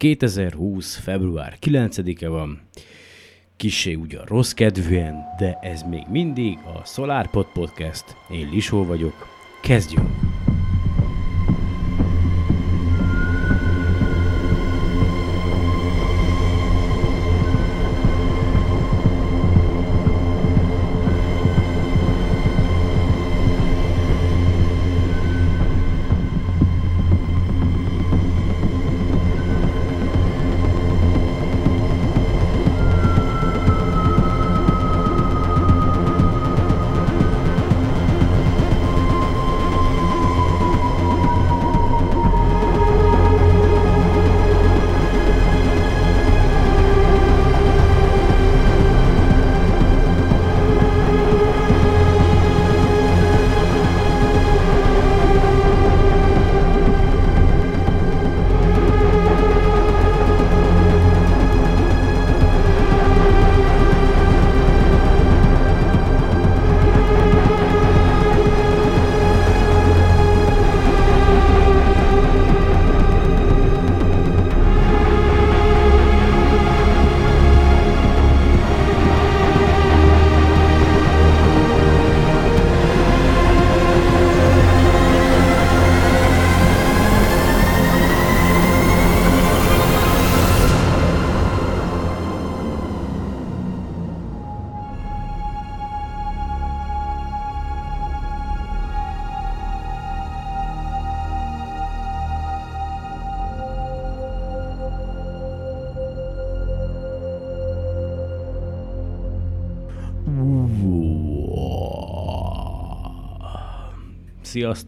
2020. február 9-e van. Kissé ugyan rossz kedvűen, de ez még mindig a SolarPod Podcast. Én Lisó vagyok. Kezdjünk!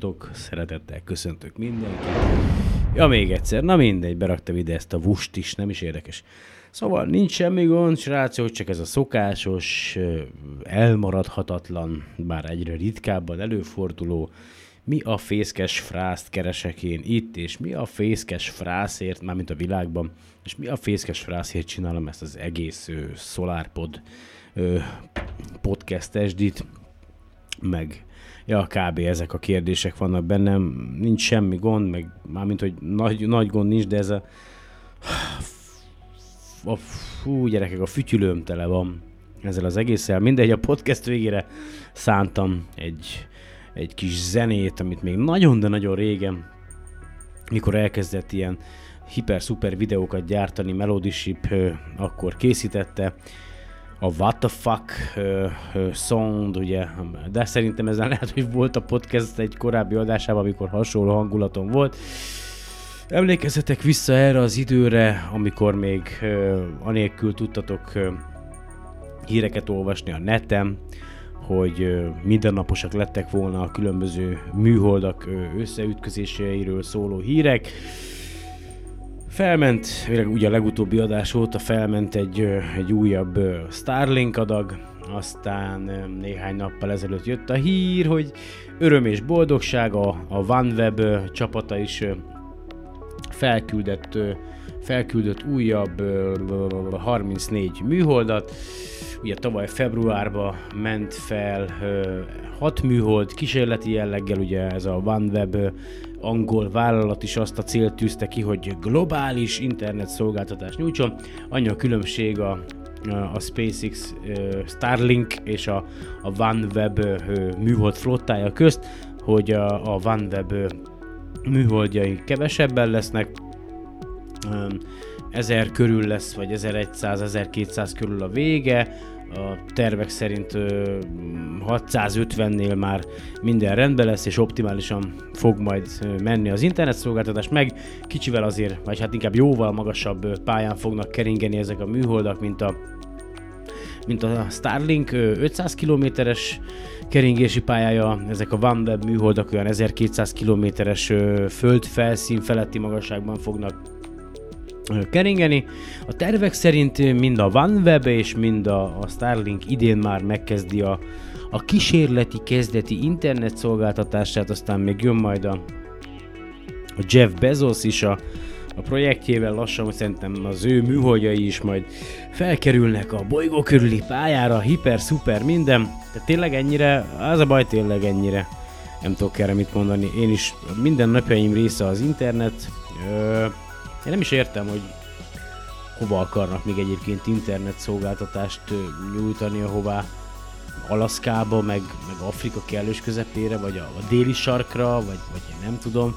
Sziasztok, szeretettel köszöntök mindenkit. Ja, még egyszer, na mindegy, beraktam ide ezt a vust is, nem is érdekes. Szóval nincs semmi gond, srácok, csak ez a szokásos, elmaradhatatlan, bár egyre ritkábban előforduló, mi a fészkes frászt keresek én itt, és mi a fészkes frászért, mármint a világban, és mi a fészkes frászért csinálom ezt az egész ö, SolarPod ö, podcast esdit, meg ja, kb. ezek a kérdések vannak bennem, nincs semmi gond, meg mármint, hogy nagy, nagy gond nincs, de ez a, a fú, gyerekek, a fütyülőm tele van ezzel az egésszel. Mindegy, a podcast végére szántam egy, egy kis zenét, amit még nagyon, de nagyon régen, mikor elkezdett ilyen hiper-szuper videókat gyártani, Melody Ship akkor készítette, a What the Fuck uh, uh, Sound, ugye, de szerintem ezen lehet, hogy volt a podcast egy korábbi adásában, amikor hasonló hangulatom volt. Emlékezzetek vissza erre az időre, amikor még uh, anélkül tudtatok uh, híreket olvasni a neten, hogy uh, mindennaposak lettek volna a különböző műholdak uh, összeütközéseiről szóló hírek. Felment, ugye a legutóbbi adás óta felment egy, egy újabb Starlink adag, aztán néhány nappal ezelőtt jött a hír, hogy öröm és boldogság, a, a OneWeb csapata is felküldött, felküldött újabb 34 műholdat. Ugye tavaly februárban ment fel 6 műhold kísérleti jelleggel, ugye ez a OneWeb angol vállalat is azt a célt tűzte ki, hogy globális internet szolgáltatást nyújtson. Annyi a különbség a, a SpaceX Starlink és a, a OneWeb műhold flottája közt, hogy a, a OneWeb műholdjai kevesebben lesznek, 1000 körül lesz, vagy 1100-1200 körül a vége, a tervek szerint 650-nél már minden rendben lesz, és optimálisan fog majd menni az internetszolgáltatás, meg kicsivel azért, vagy hát inkább jóval magasabb pályán fognak keringeni ezek a műholdak, mint a mint a Starlink 500 kilométeres keringési pályája, ezek a OneWeb műholdak olyan 1200 kilométeres földfelszín feletti magasságban fognak keringeni. A tervek szerint mind a OneWeb és mind a, a Starlink idén már megkezdi a, a kísérleti kezdeti internet szolgáltatását, aztán még jön majd a, a Jeff Bezos is a, a projektjével lassan, szerintem az ő műholdjai is majd felkerülnek a bolygó körüli pályára, hiper, szuper, minden. Tehát tényleg ennyire, az a baj tényleg ennyire. Nem tudok erre mit mondani. Én is minden napjaim része az internet. Ö, én nem is értem, hogy hova akarnak még egyébként internet szolgáltatást nyújtani, ahová Alaszkába, meg, meg Afrika kellős közepére, vagy a, a déli sarkra, vagy, vagy én nem tudom.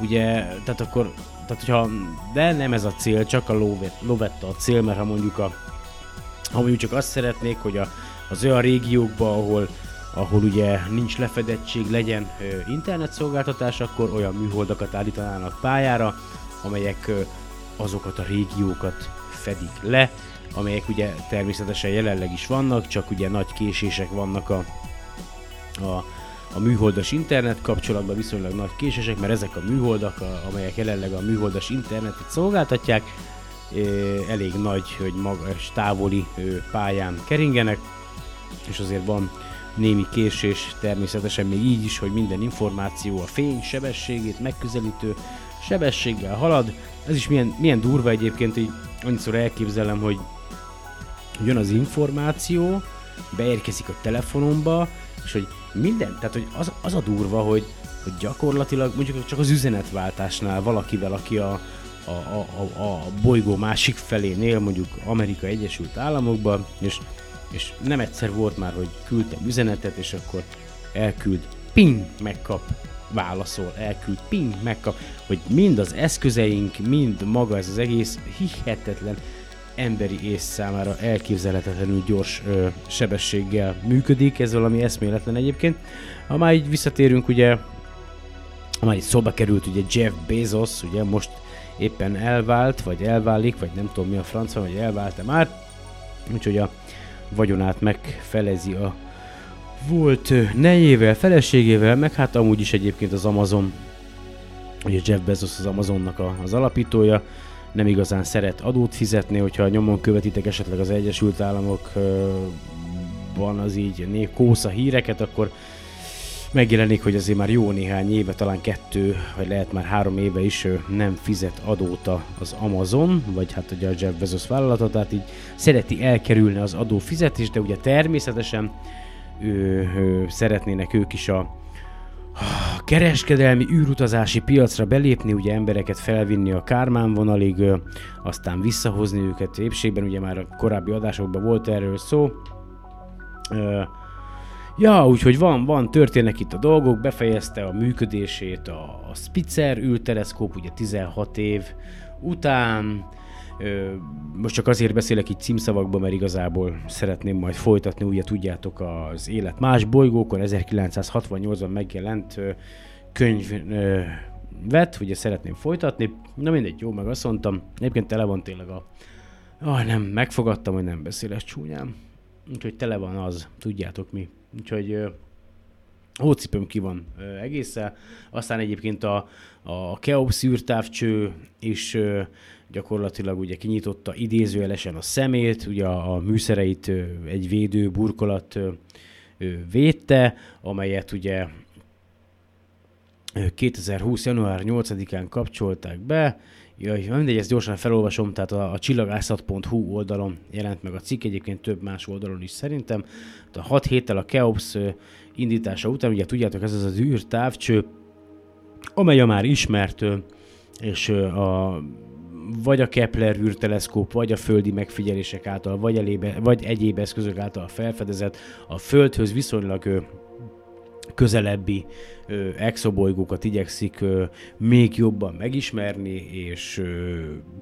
Ugye, tehát akkor, tehát hogyha, de nem ez a cél, csak a Lovetta a cél, mert ha mondjuk a, ha mondjuk csak azt szeretnék, hogy a, az olyan régiókban, ahol, ahol ugye nincs lefedettség, legyen internetszolgáltatás, akkor olyan műholdakat állítanának pályára, amelyek azokat a régiókat fedik le, amelyek ugye természetesen jelenleg is vannak, csak ugye nagy késések vannak a, a, a műholdas internet kapcsolatban, viszonylag nagy késések, mert ezek a műholdak, a, amelyek jelenleg a műholdas internetet szolgáltatják, elég nagy, hogy magas, távoli pályán keringenek, és azért van némi késés, természetesen még így is, hogy minden információ a fény sebességét megközelítő sebességgel halad. Ez is milyen, milyen durva egyébként, így annyiszor elképzelem, hogy jön az információ, beérkezik a telefonomba, és hogy minden, tehát hogy az, az a durva, hogy, hogy gyakorlatilag mondjuk csak az üzenetváltásnál valakivel, aki a, a, a, a, a bolygó másik felénél, mondjuk Amerika Egyesült Államokban, és, és nem egyszer volt már, hogy küldtem üzenetet, és akkor elküld, ping, megkap, válaszol, elküld, ping, megkap, hogy mind az eszközeink, mind maga ez az egész hihetetlen emberi ész számára elképzelhetetlenül gyors ö, sebességgel működik, ez valami eszméletlen egyébként. Ha már így visszatérünk, ugye, ha már így szóba került, ugye Jeff Bezos, ugye most éppen elvált, vagy elválik, vagy nem tudom mi a francia, vagy elvált-e már, úgyhogy a vagyonát megfelezi a volt nejével, feleségével, meg hát amúgy is egyébként az Amazon, ugye Jeff Bezos az Amazonnak a, az alapítója, nem igazán szeret adót fizetni, hogyha nyomon követitek esetleg az Egyesült Államokban az így név kósza híreket, akkor megjelenik, hogy azért már jó néhány éve, talán kettő, vagy lehet már három éve is nem fizet adót az Amazon, vagy hát ugye a Jeff Bezos vállalata, tehát így szereti elkerülni az adó fizetést, de ugye természetesen ő, ő, szeretnének ők is a, kereskedelmi űrutazási piacra belépni, ugye embereket felvinni a Kármán vonalig, aztán visszahozni őket épségben, ugye már a korábbi adásokban volt erről szó. Ja, úgyhogy van, van, történnek itt a dolgok, befejezte a működését a, a Spitzer űrteleszkóp, ugye 16 év után, Ö, most csak azért beszélek így címszavakban, mert igazából szeretném majd folytatni, ugye tudjátok, az élet más bolygókon 1968-ban megjelent könyv ö, vet, ugye szeretném folytatni. Na mindegy, jó, meg azt mondtam. Egyébként tele van tényleg a... Ah, nem, megfogadtam, hogy nem beszélek csúnyán. Úgyhogy tele van az, tudjátok mi. Úgyhogy hócipőm ki van ö, egészen. Aztán egyébként a, a Keops űrtávcső is ö, gyakorlatilag ugye kinyitotta idézőjelesen a szemét, ugye a, a műszereit egy védő burkolat védte, amelyet ugye 2020. január 8-án kapcsolták be, Jaj, mindegy, ezt gyorsan felolvasom, tehát a, a csillagászat.hu oldalon jelent meg a cikk, egyébként több más oldalon is szerintem. A 6 héttel a Keops indítása után, ugye tudjátok, ez az az űrtávcső, amely a már ismert, és a vagy a Kepler űrteleszkóp, vagy a földi megfigyelések által, vagy, elébe, vagy egyéb eszközök által felfedezett, a Földhöz viszonylag közelebbi exobolygókat igyekszik még jobban megismerni és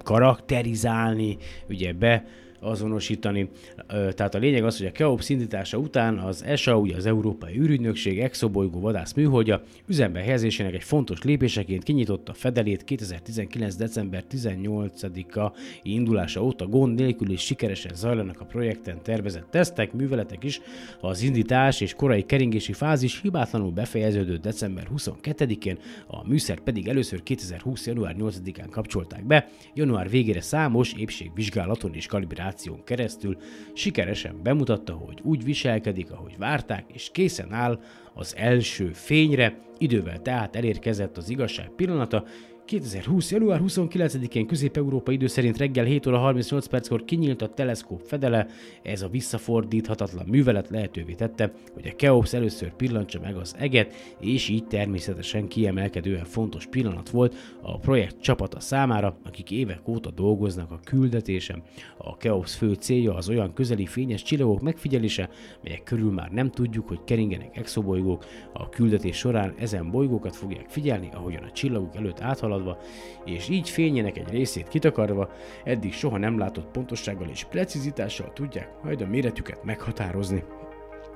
karakterizálni, ugye be azonosítani. Tehát a lényeg az, hogy a Keops indítása után az ESA, ugye az Európai űrügynökség exobolygó vadász műholdja üzembe helyezésének egy fontos lépéseként kinyitotta fedelét 2019. december 18-a indulása óta gond nélkül és sikeresen zajlanak a projekten tervezett tesztek, műveletek is. Az indítás és korai keringési fázis hibátlanul befejeződött december 22-én, a műszer pedig először 2020. január 8-án kapcsolták be. Január végére számos épségvizsgálaton és kalibráció kommunikáción keresztül sikeresen bemutatta, hogy úgy viselkedik, ahogy várták, és készen áll az első fényre, idővel tehát elérkezett az igazság pillanata, 2020. január 29-én Közép-Európa idő szerint reggel 7 óra 38 perckor kinyílt a teleszkóp fedele, ez a visszafordíthatatlan művelet lehetővé tette, hogy a Keops először pillantsa meg az eget, és így természetesen kiemelkedően fontos pillanat volt a projekt csapata számára, akik évek óta dolgoznak a küldetésen. A Keops fő célja az olyan közeli fényes csillagok megfigyelése, melyek körül már nem tudjuk, hogy keringenek exobolygók. A küldetés során ezen bolygókat fogják figyelni, ahogyan a csillagok előtt áthalad haladva, és így fényének egy részét kitakarva, eddig soha nem látott pontossággal és precizitással tudják majd a méretüket meghatározni.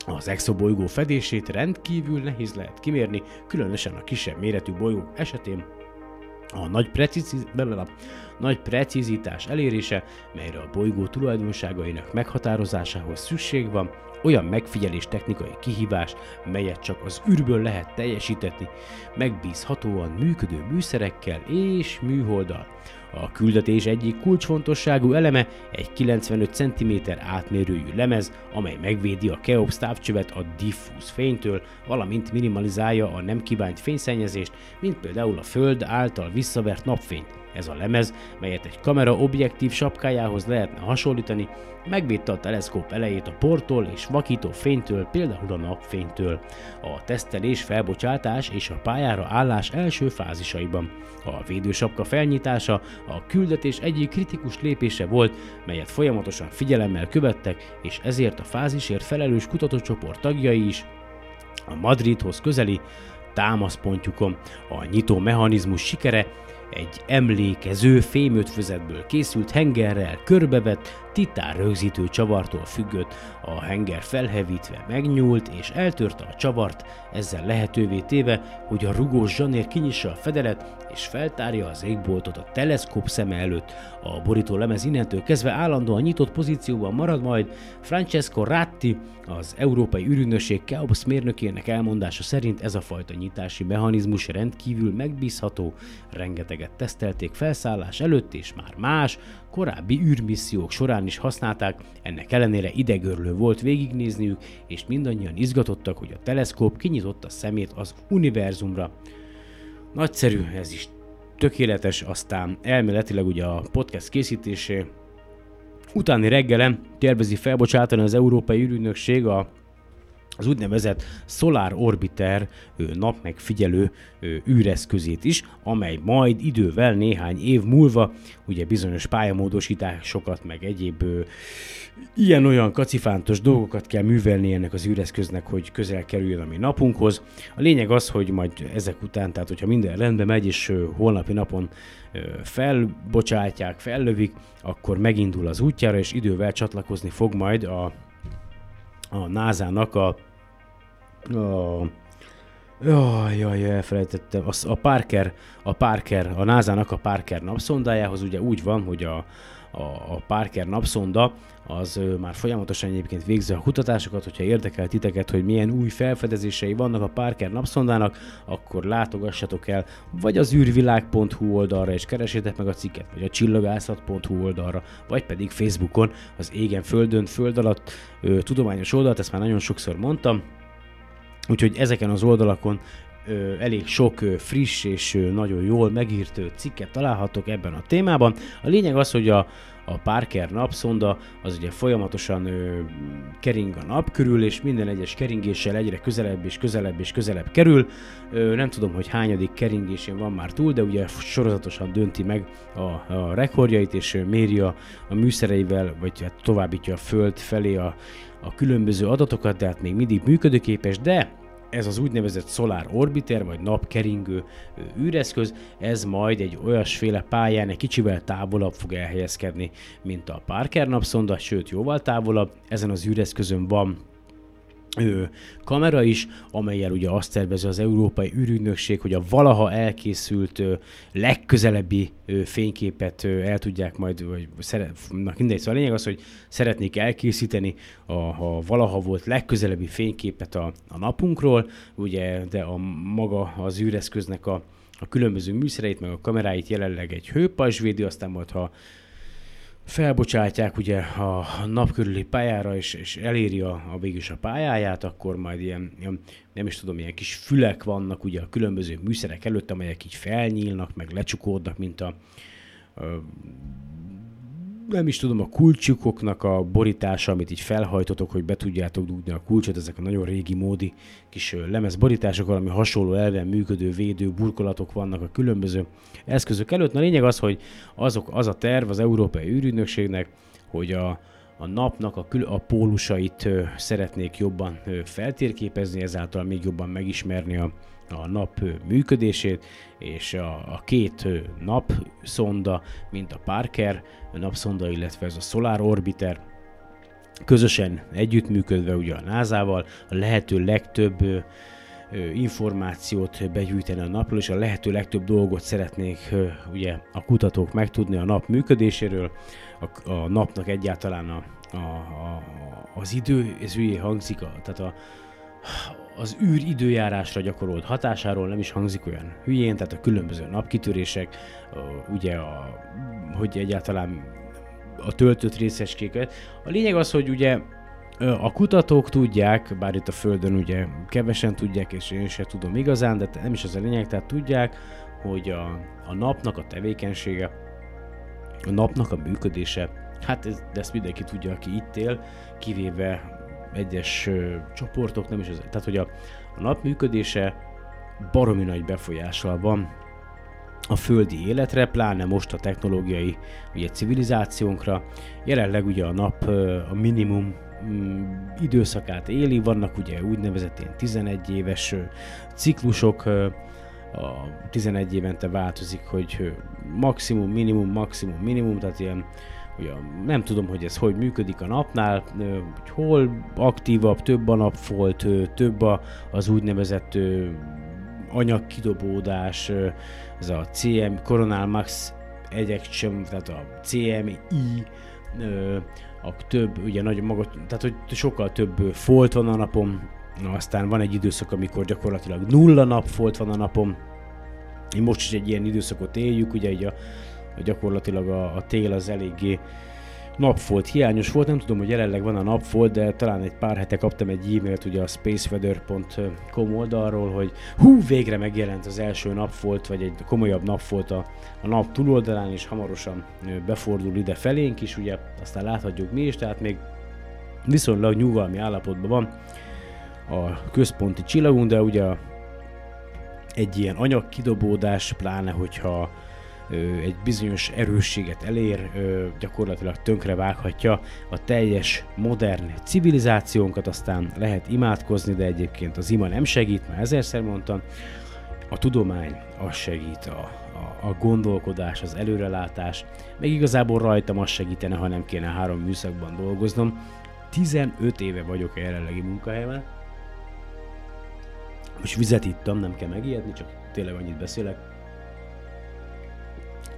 Az exobolygó fedését rendkívül nehéz lehet kimérni, különösen a kisebb méretű bolygók esetén, a nagy, preciz... nagy precizitás elérése, melyre a bolygó tulajdonságainak meghatározásához szükség van, olyan megfigyelés technikai kihívás, melyet csak az űrből lehet teljesíteni, megbízhatóan működő műszerekkel és műholddal. A küldetés egyik kulcsfontosságú eleme egy 95 cm átmérőjű lemez, amely megvédi a Keops távcsövet a diffúz fénytől, valamint minimalizálja a nem kívánt fényszennyezést, mint például a Föld által visszavert napfényt. Ez a lemez, melyet egy kamera objektív sapkájához lehetne hasonlítani, megvédte a teleszkóp elejét a portól és vakító fénytől, például a napfénytől. A tesztelés, felbocsátás és a pályára állás első fázisaiban. A védősapka felnyitása a küldetés egyik kritikus lépése volt, melyet folyamatosan figyelemmel követtek, és ezért a fázisért felelős kutatócsoport tagjai is a Madridhoz közeli támaszpontjukon. A nyitó mechanizmus sikere egy emlékező fémötvezetből készült hengerrel körbevett, titán rögzítő csavartól függött, a henger felhevítve megnyúlt és eltörte a csavart, ezzel lehetővé téve, hogy a rugós zsanér kinyissa a fedelet és feltárja az égboltot a teleszkóp szeme előtt. A borító lemez innentől kezdve állandóan nyitott pozícióban marad majd. Francesco Ratti, az Európai űrügynökség Keops mérnökének elmondása szerint ez a fajta nyitási mechanizmus rendkívül megbízható, rengeteget tesztelték felszállás előtt és már más, korábbi űrmissziók során is használták, ennek ellenére idegörlő volt végignézniük, és mindannyian izgatottak, hogy a teleszkóp kinyitotta szemét az univerzumra. Nagyszerű, ez is tökéletes, aztán elméletileg ugye a podcast készítésé utáni reggelen tervezi felbocsátani az Európai űrügynökség a az úgynevezett Solar Orbiter napmegfigyelő űreszközét is, amely majd idővel néhány év múlva ugye bizonyos pályamódosításokat, meg egyéb ilyen-olyan kacifántos dolgokat kell művelni ennek az űreszköznek, hogy közel kerüljön a mi napunkhoz. A lényeg az, hogy majd ezek után, tehát hogyha minden rendben megy, és holnapi napon felbocsátják, fellövik, akkor megindul az útjára, és idővel csatlakozni fog majd a, a NASA-nak a Oh. Jaj, jaj, elfelejtettem. A, a Parker, a Parker, a NASA-nak a Parker napszondájához ugye úgy van, hogy a, a, a Parker napszonda az már folyamatosan egyébként végzi a kutatásokat, hogyha érdekel titeket, hogy milyen új felfedezései vannak a Parker napszondának, akkor látogassatok el vagy az űrvilág.hu oldalra és keresétek meg a cikket, vagy a csillagászat.hu oldalra, vagy pedig Facebookon az égen földön, föld alatt ö, tudományos oldalt, ezt már nagyon sokszor mondtam, Úgyhogy ezeken az oldalakon ö, elég sok ö, friss és ö, nagyon jól megírt cikket találhatok ebben a témában. A lényeg az, hogy a, a Parker napszonda az ugye folyamatosan ö, kering a nap körül, és minden egyes keringéssel egyre közelebb és közelebb és közelebb kerül. Ö, nem tudom, hogy hányadik keringésén van már túl, de ugye sorozatosan dönti meg a, a rekordjait, és méri a, a műszereivel, vagy hát továbbítja a Föld felé a, a különböző adatokat, de hát még mindig működőképes, de ez az úgynevezett Solar Orbiter, vagy napkeringő űreszköz, ez majd egy olyasféle pályán egy kicsivel távolabb fog elhelyezkedni, mint a Parker napszonda, sőt jóval távolabb. Ezen az űreszközön van kamera is, amelyel ugye azt tervezi az Európai űrügynökség, hogy a valaha elkészült legközelebbi fényképet el tudják majd, vagy szeret, na mindegy, szóval a lényeg az, hogy szeretnék elkészíteni a, a valaha volt legközelebbi fényképet a, a napunkról, ugye, de a maga az űreszköznek a, a különböző műszereit, meg a kameráit jelenleg egy hőpajzs védi, aztán majd ha felbocsátják ugye a nap körüli pályára, és, és eléri a, a végülis a pályáját, akkor majd ilyen, ilyen, nem is tudom, ilyen kis fülek vannak ugye a különböző műszerek előtt, amelyek így felnyílnak, meg lecsukódnak, mint a, a nem is tudom, a kulcsukoknak a borítása, amit így felhajtotok, hogy be tudjátok dugni a kulcsot, ezek a nagyon régi módi kis lemezborítások, valami hasonló elven működő védő burkolatok vannak a különböző eszközök előtt. Na lényeg az, hogy azok, az a terv az Európai űrügynökségnek, hogy a, a napnak a, kül- a pólusait szeretnék jobban feltérképezni, ezáltal még jobban megismerni a, a nap működését, és a, a két napszonda, mint a Parker napszonda, illetve ez a Solar Orbiter, közösen együttműködve ugye a NASA-val a lehető legtöbb információt begyűjteni a napról, és a lehető legtöbb dolgot szeretnék ugye a kutatók megtudni a nap működéséről, a, a napnak egyáltalán a, a, a, az idő, ez hülyé hangzik, a, tehát a, az űr időjárásra gyakorolt hatásáról nem is hangzik olyan hülyén, tehát a különböző napkitörések, ugye a, hogy egyáltalán a töltött részecskéket. A lényeg az, hogy ugye a kutatók tudják, bár itt a Földön ugye kevesen tudják, és én sem tudom igazán, de nem is az a lényeg, tehát tudják, hogy a, a napnak a tevékenysége, a napnak a működése, hát ez, de ezt mindenki tudja, aki itt él, kivéve egyes ö, csoportok, nem is az, tehát hogy a, a nap működése baromi nagy befolyással van a földi életre, pláne most a technológiai ugye, civilizációnkra. Jelenleg ugye a nap a minimum mm, időszakát éli, vannak ugye úgynevezett ilyen 11 éves ciklusok, a 11 évente változik, hogy maximum, minimum, maximum, minimum, tehát ilyen a, nem tudom, hogy ez hogy működik a napnál, hogy hol aktívabb, több a napfolt, több az úgynevezett anyagkidobódás, ez a CM, Coronal Max Ejection, tehát a CMI, a több, ugye nagyon maga, tehát hogy sokkal több folt van a napom, Na, aztán van egy időszak, amikor gyakorlatilag nulla napfolt van a napom. Most is egy ilyen időszakot éljük, ugye így a gyakorlatilag a, a tél az eléggé napfolt hiányos volt, nem tudom, hogy jelenleg van a napfolt, de talán egy pár hete kaptam egy e-mailt ugye a spaceweather.com oldalról, hogy hú, végre megjelent az első napfolt, vagy egy komolyabb napfolt a, a nap túloldalán, és hamarosan befordul ide felénk is, ugye aztán láthatjuk mi is, tehát még viszonylag nyugalmi állapotban van a központi csillagunk, de ugye egy ilyen anyagkidobódás, pláne hogyha egy bizonyos erősséget elér, gyakorlatilag tönkre vághatja a teljes modern civilizációnkat, aztán lehet imádkozni, de egyébként az ima nem segít, már ezerszer mondtam. A tudomány az segít, a, a, a gondolkodás, az előrelátás, meg igazából rajtam az segítene, ha nem kéne három műszakban dolgoznom. 15 éve vagyok a jelenlegi munkahelyemen. Most vizet ittam, nem kell megijedni, csak tényleg annyit beszélek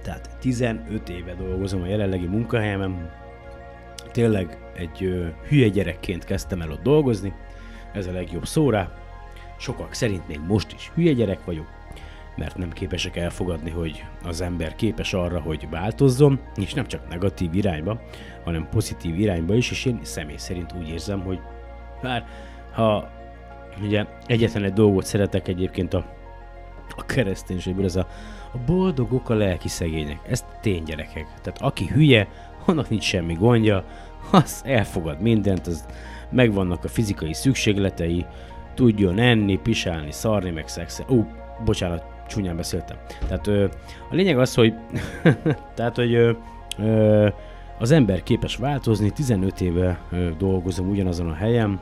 tehát 15 éve dolgozom a jelenlegi munkahelyemen. Tényleg egy ö, hülye gyerekként kezdtem el ott dolgozni, ez a legjobb szóra. Sokak szerint még most is hülye gyerek vagyok, mert nem képesek elfogadni, hogy az ember képes arra, hogy változzon, és nem csak negatív irányba, hanem pozitív irányba is, és én személy szerint úgy érzem, hogy már ha ugye egyetlen egy dolgot szeretek egyébként a, a kereszténységből, ez a a boldogok a lelki szegények. Ez tény gyerekek. Tehát aki hülye, annak nincs semmi gondja, az elfogad mindent, az megvannak a fizikai szükségletei, tudjon enni, pisálni, szarni, meg szexel. Ú, bocsánat, csúnyán beszéltem. Tehát ö, a lényeg az, hogy tehát, hogy ö, ö, az ember képes változni, 15 éve ö, dolgozom ugyanazon a helyen,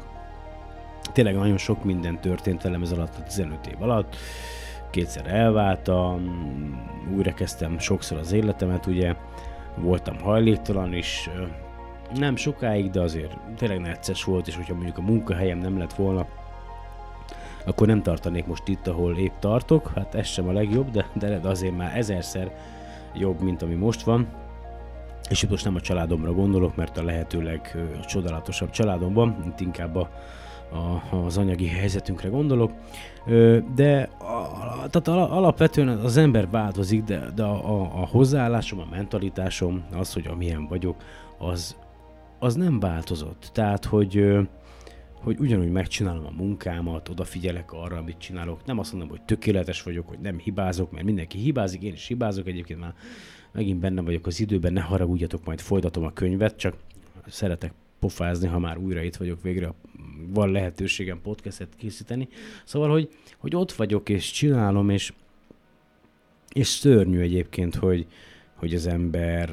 tényleg nagyon sok minden történt velem ez alatt a 15 év alatt, kétszer elváltam, újra kezdtem sokszor az életemet, ugye voltam hajléktalan is, nem sokáig, de azért tényleg necces volt, és hogyha mondjuk a munkahelyem nem lett volna, akkor nem tartanék most itt, ahol épp tartok, hát ez sem a legjobb, de, de azért már ezerszer jobb, mint ami most van. És itt most nem a családomra gondolok, mert a lehetőleg csodálatosabb családom van, itt inkább a, a, az anyagi helyzetünkre gondolok. De a, tehát alapvetően az ember változik, de, de a, a, a hozzáállásom, a mentalitásom, az, hogy amilyen vagyok, az, az nem változott. Tehát, hogy hogy ugyanúgy megcsinálom a munkámat, odafigyelek arra, amit csinálok. Nem azt mondom, hogy tökéletes vagyok, hogy nem hibázok, mert mindenki hibázik, én is hibázok, egyébként már megint benne vagyok az időben, ne haragudjatok, majd folytatom a könyvet, csak szeretek pofázni, ha már újra itt vagyok végre, van lehetőségem podcastet készíteni. Szóval, hogy, hogy ott vagyok és csinálom, és, és szörnyű egyébként, hogy, hogy az ember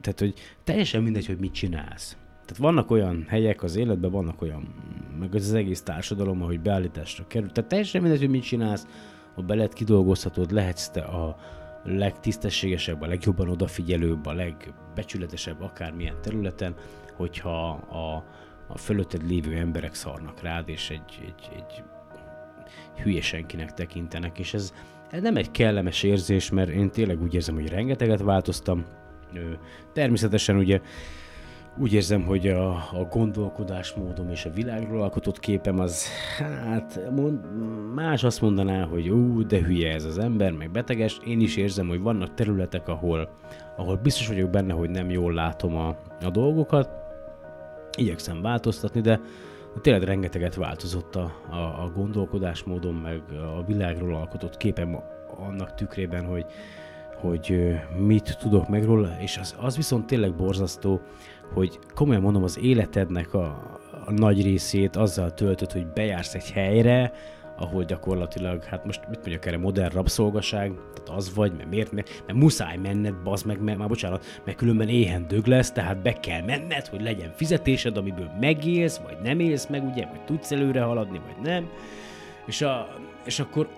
tehát, hogy teljesen mindegy, hogy mit csinálsz. Tehát vannak olyan helyek az életben, vannak olyan, meg az egész társadalom, ahogy beállításra kerül. Tehát teljesen mindegy, hogy mit csinálsz, ha belet kidolgozhatod, lehetsz te a legtisztességesebb, a legjobban odafigyelőbb, a legbecsületesebb akármilyen területen, hogyha a, a fölötted lévő emberek szarnak rád, és egy, egy, egy hülye senkinek tekintenek, és ez, ez nem egy kellemes érzés, mert én tényleg úgy érzem, hogy rengeteget változtam. Természetesen ugye úgy érzem, hogy a, a gondolkodásmódom és a világról alkotott képem az, hát mond, más azt mondaná, hogy ú, de hülye ez az ember, meg beteges. Én is érzem, hogy vannak területek, ahol, ahol biztos vagyok benne, hogy nem jól látom a, a dolgokat. Igyekszem változtatni, de tényleg rengeteget változott a, a, a gondolkodásmódom, meg a világról alkotott képem annak tükrében, hogy, hogy mit tudok meg róla, és az, az viszont tényleg borzasztó, hogy komolyan mondom, az életednek a, a nagy részét azzal töltött, hogy bejársz egy helyre, ahol gyakorlatilag, hát most mit mondjak erre, modern rabszolgaság, tehát az vagy, mert miért, mert, mert muszáj menned, bazd meg, mert, már bocsánat, mert különben éhen dög lesz, tehát be kell menned, hogy legyen fizetésed, amiből megélsz, vagy nem élsz meg, ugye, vagy tudsz előre haladni, vagy nem. És, a, és akkor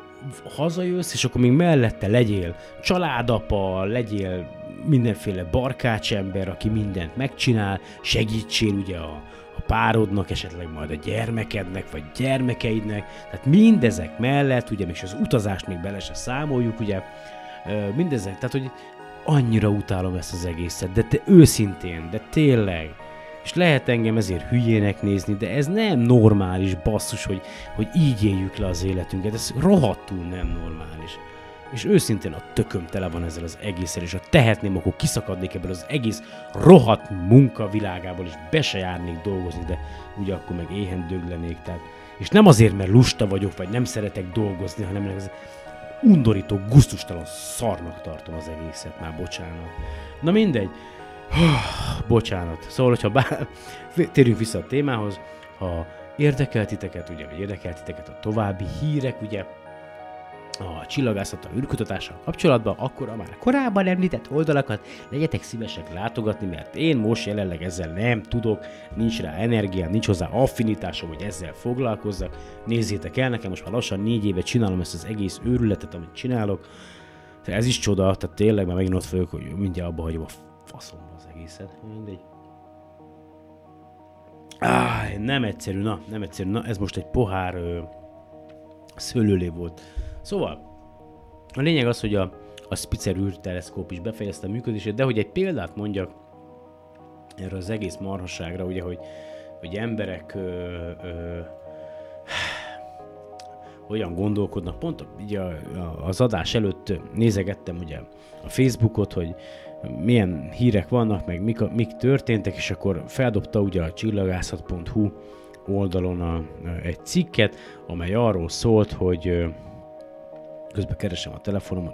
hazajössz, és akkor még mellette legyél családapa, legyél mindenféle barkácsember, aki mindent megcsinál, segítsél ugye a, párodnak, esetleg majd a gyermekednek, vagy gyermekeidnek, tehát mindezek mellett, ugye még az utazást még bele se számoljuk, ugye, mindezek, tehát hogy annyira utálom ezt az egészet, de te őszintén, de tényleg, és lehet engem ezért hülyének nézni, de ez nem normális basszus, hogy, hogy így éljük le az életünket, ez rohadtul nem normális. És őszintén a tököm tele van ezzel az egésszel, és ha tehetném, akkor kiszakadnék ebből az egész rohadt munka világából, és be se járnék dolgozni, de ugye akkor meg éhen döglenék. Tehát, és nem azért, mert lusta vagyok, vagy nem szeretek dolgozni, hanem ez undorító, guztustalan szarnak tartom az egészet, már bocsánat. Na mindegy, bocsánat. Szóval, hogyha bár... térjünk vissza a témához, ha érdekel titeket, ugye, vagy érdekel titeket a további hírek, ugye, a csillagászattal, űrkutatással kapcsolatban, akkor a már korábban említett oldalakat legyetek szívesek látogatni, mert én most jelenleg ezzel nem tudok, nincs rá energiám, nincs hozzá affinitásom, hogy ezzel foglalkozzak. Nézzétek el, nekem most már lassan négy éve csinálom ezt az egész őrületet, amit csinálok. Ez is csoda, tehát tényleg már megint ott fogok, hogy mindjárt abba hagyom a faszomba az egészet. Mindegy. Áh, nem egyszerű, na, nem egyszerű. Na, ez most egy pohár ö, szőlőlé volt. Szóval, a lényeg az, hogy a, a Spitzer űrteleszkóp is befejezte a működését, de hogy egy példát mondjak erre az egész marhasságra, ugye, hogy, hogy emberek ö, ö, olyan gondolkodnak, pont ugye az adás előtt nézegettem ugye a Facebookot, hogy milyen hírek vannak, meg mik, mik történtek, és akkor feldobta ugye a csillagászat.hu oldalon a, egy cikket, amely arról szólt, hogy közben keresem a telefonom,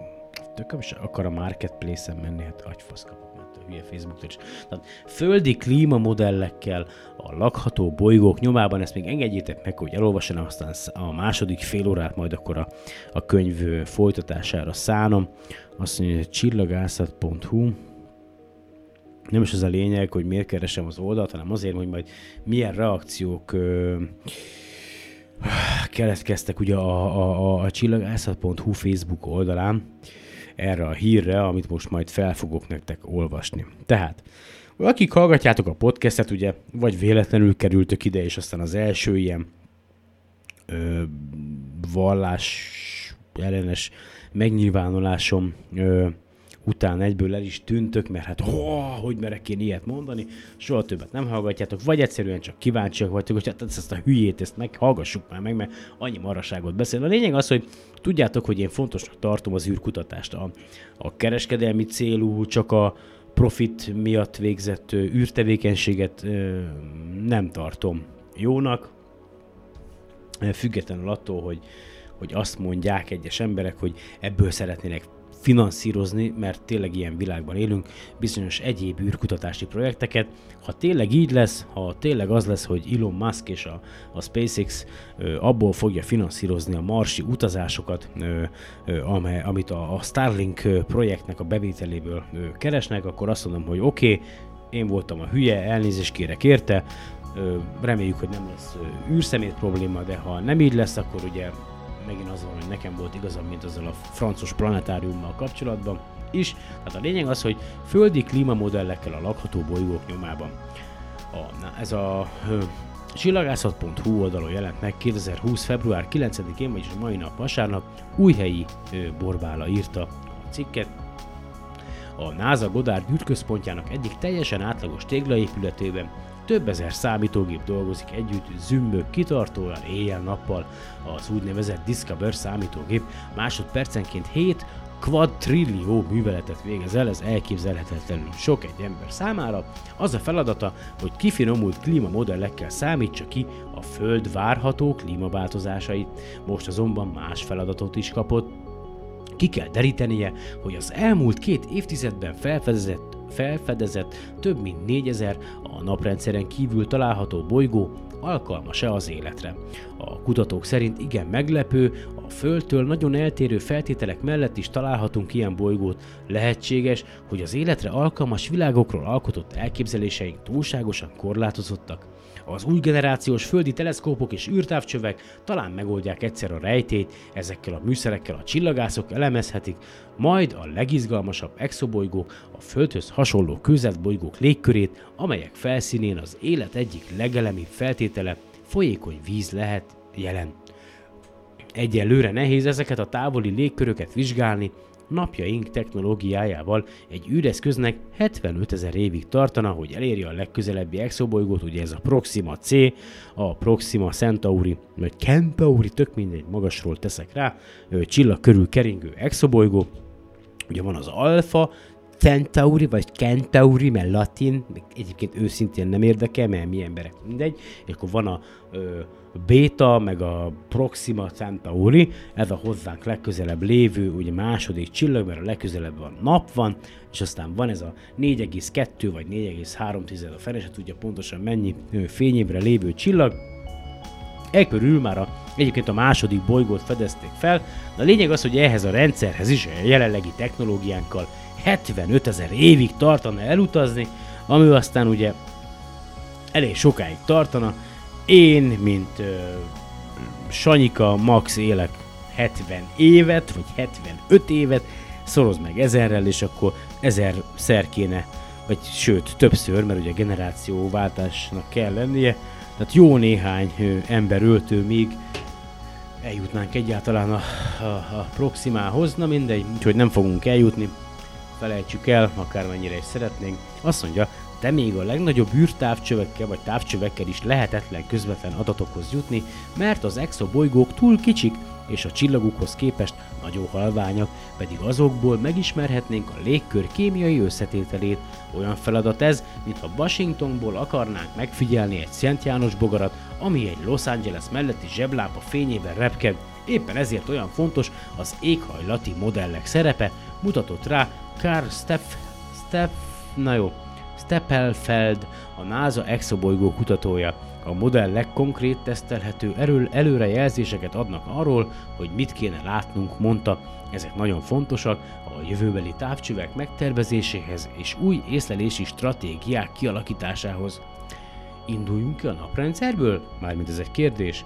tököm is akar a marketplace-en menni, hát agyfasz kapok, mert a hülye facebook is. Tehát földi klímamodellekkel a lakható bolygók nyomában, ezt még engedjétek meg, hogy elolvassanak, aztán a második fél órát majd akkor a, a könyv folytatására szánom. Azt mondja, hogy csillagászat.hu nem is az a lényeg, hogy miért keresem az oldalt, hanem azért, hogy majd milyen reakciók ö, keletkeztek ugye a, a, a, a csillagászat.hu Facebook oldalán erre a hírre, amit most majd fel fogok nektek olvasni. Tehát, akik hallgatjátok a podcastet, ugye, vagy véletlenül kerültök ide, és aztán az első ilyen ö, vallás ellenes megnyilvánulásom ö, utána egyből el is tűntök, mert hát oh, hogy merek én ilyet mondani, soha többet nem hallgatjátok, vagy egyszerűen csak kíváncsiak vagytok, hogy hát ezt a hülyét, ezt meghallgassuk már meg, mert annyi maraságot beszél. A lényeg az, hogy tudjátok, hogy én fontosnak tartom az űrkutatást, a, a kereskedelmi célú, csak a profit miatt végzett űrtevékenységet nem tartom jónak, függetlenül attól, hogy, hogy azt mondják egyes emberek, hogy ebből szeretnének finanszírozni, mert tényleg ilyen világban élünk, bizonyos egyéb űrkutatási projekteket. Ha tényleg így lesz, ha tényleg az lesz, hogy Elon Musk és a, a SpaceX ö, abból fogja finanszírozni a marsi utazásokat, ö, ö, amely, amit a, a Starlink projektnek a bevételéből ö, keresnek, akkor azt mondom, hogy oké, okay, én voltam a hülye, elnézést kérek érte, reméljük, hogy nem lesz űrszemét probléma, de ha nem így lesz, akkor ugye megint az van, hogy nekem volt igazam, mint azzal a francos planetáriummal kapcsolatban is. Tehát a lényeg az, hogy földi klímamodellekkel a lakható bolygók nyomában. A, na, ez a csillagászat.hu oldalon jelent meg 2020. február 9-én, vagyis a mai nap vasárnap, újhelyi ö, Borbála írta a cikket, a NASA Goddard űrközpontjának egyik teljesen átlagos téglaépületében több ezer számítógép dolgozik együtt zümbök kitartóan éjjel-nappal. Az úgynevezett Discover számítógép másodpercenként 7 quadrillió műveletet végez el, ez elképzelhetetlenül sok egy ember számára. Az a feladata, hogy kifinomult klímamodellekkel számítsa ki a Föld várható klímaváltozásait. Most azonban más feladatot is kapott, ki kell derítenie, hogy az elmúlt két évtizedben felfedezett felfedezett több mint 4000 a naprendszeren kívül található bolygó alkalmas-e az életre. A kutatók szerint igen meglepő, a Földtől nagyon eltérő feltételek mellett is találhatunk ilyen bolygót. Lehetséges, hogy az életre alkalmas világokról alkotott elképzeléseink túlságosan korlátozottak. Az új generációs földi teleszkópok és űrtávcsövek talán megoldják egyszer a rejtét, ezekkel a műszerekkel a csillagászok elemezhetik, majd a legizgalmasabb exobolygó a Földhöz hasonló bolygók légkörét, amelyek felszínén az élet egyik legelemibb feltétele folyékony víz lehet jelen. Egyelőre nehéz ezeket a távoli légköröket vizsgálni, napjaink technológiájával. Egy űreszköznek 75 ezer évig tartana, hogy elérje a legközelebbi exobolygót, ugye ez a Proxima C, a Proxima Centauri, vagy Centauri, tök mindegy, magasról teszek rá, csillag körül keringő exobolygó, ugye van az Alpha, Centauri, vagy Centauri, mert latin, egyébként őszintén nem érdekel, mert mi emberek mindegy, és akkor van a ö, Beta, meg a Proxima Centauri, ez a hozzánk legközelebb lévő, ugye második csillag, mert a legközelebb van nap van, és aztán van ez a 4,2 vagy 4,3 a fene, se tudja pontosan mennyi fényévre lévő csillag, E körül már a, egyébként a második bolygót fedezték fel, de a lényeg az, hogy ehhez a rendszerhez is a jelenlegi technológiánkkal 75 ezer évig tartana elutazni, ami aztán ugye elég sokáig tartana. Én, mint ö, Sanyika, max élek 70 évet, vagy 75 évet, szoroz meg ezerrel, és akkor ezerszer kéne, vagy sőt, többször, mert ugye generációváltásnak kell lennie, tehát jó néhány ö, ember öltő még. Eljutnánk egyáltalán a, a, a Proximához, na mindegy, úgyhogy nem fogunk eljutni, felejtsük el, akármennyire is szeretnénk, azt mondja, de még a legnagyobb űrtávcsövekkel vagy távcsövekkel is lehetetlen közvetlen adatokhoz jutni, mert az exobolygók túl kicsik, és a csillagukhoz képest nagyon halványak, pedig azokból megismerhetnénk a légkör kémiai összetételét. Olyan feladat ez, mintha Washingtonból akarnánk megfigyelni egy Szent János bogarat, ami egy Los Angeles melletti zseblápa fényében repked. Éppen ezért olyan fontos az éghajlati modellek szerepe, mutatott rá Karl Steff, Steff, na jó, Steppelfeld, a NASA exobolygó kutatója. A modellek konkrét tesztelhető erő, előrejelzéseket adnak arról, hogy mit kéne látnunk, mondta. Ezek nagyon fontosak a jövőbeli távcsövek megtervezéséhez és új észlelési stratégiák kialakításához. Induljunk ki a naprendszerből? Mármint ez egy kérdés.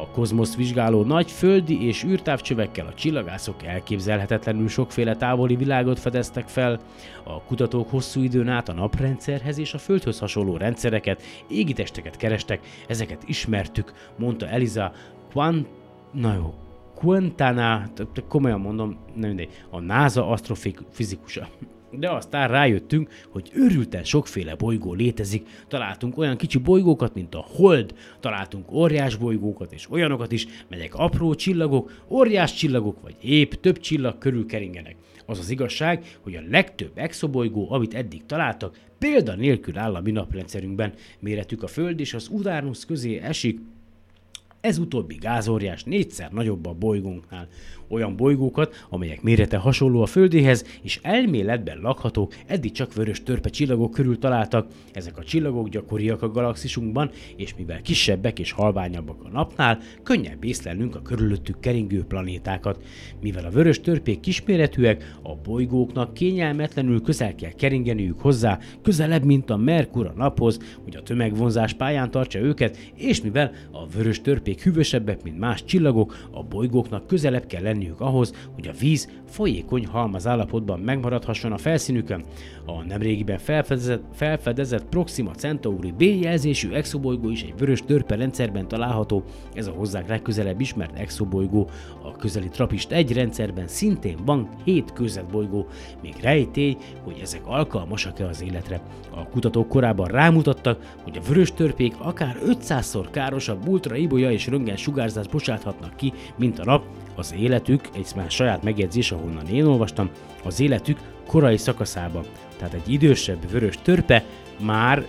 A kozmoszt vizsgáló nagy földi és űrtávcsövekkel a csillagászok elképzelhetetlenül sokféle távoli világot fedeztek fel. A kutatók hosszú időn át a naprendszerhez és a Földhöz hasonló rendszereket, égitesteket kerestek, ezeket ismertük, mondta Eliza Quant... Na jó, Quintana, komolyan mondom, nem mindegy, a NASA asztrofizikusa. De aztán rájöttünk, hogy őrülten sokféle bolygó létezik. Találtunk olyan kicsi bolygókat, mint a Hold, találtunk óriás bolygókat és olyanokat is, melyek apró csillagok, óriás csillagok vagy épp több csillag körül keringenek. Az az igazság, hogy a legtöbb exobolygó, amit eddig találtak, példa nélkül áll a mi naprendszerünkben. Méretük a Föld és az Uranus közé esik, ez utóbbi gázóriás négyszer nagyobb a bolygónknál. Olyan bolygókat, amelyek mérete hasonló a Földéhez, és elméletben lakhatók, eddig csak vörös törpe csillagok körül találtak. Ezek a csillagok gyakoriak a galaxisunkban, és mivel kisebbek és halványabbak a napnál, könnyebb észlelnünk a körülöttük keringő planétákat. Mivel a vörös törpék kisméretűek, a bolygóknak kényelmetlenül közel kell keringeniük hozzá, közelebb, mint a Merkur a naphoz, hogy a tömegvonzás pályán tartsa őket, és mivel a vörös törpék hűvösebbek, mint más csillagok, a bolygóknak közelebb kell lenniük ahhoz, hogy a víz folyékony halmaz állapotban megmaradhasson a felszínükön. A nemrégiben felfedezett, felfedezett Proxima Centauri B jelzésű exobolygó is egy vörös törpe rendszerben található, ez a hozzánk legközelebb ismert exobolygó. A közeli Trapist egy rendszerben szintén van 7 bolygó, még rejtély, hogy ezek alkalmasak-e az életre. A kutatók korábban rámutattak, hogy a vörös törpék akár 500-szor károsabb ultraibolya és röntgen sugárzást bocsáthatnak ki, mint a nap, az életük, egy már saját megjegyzés, ahonnan én olvastam, az életük korai szakaszában. Tehát egy idősebb vörös törpe már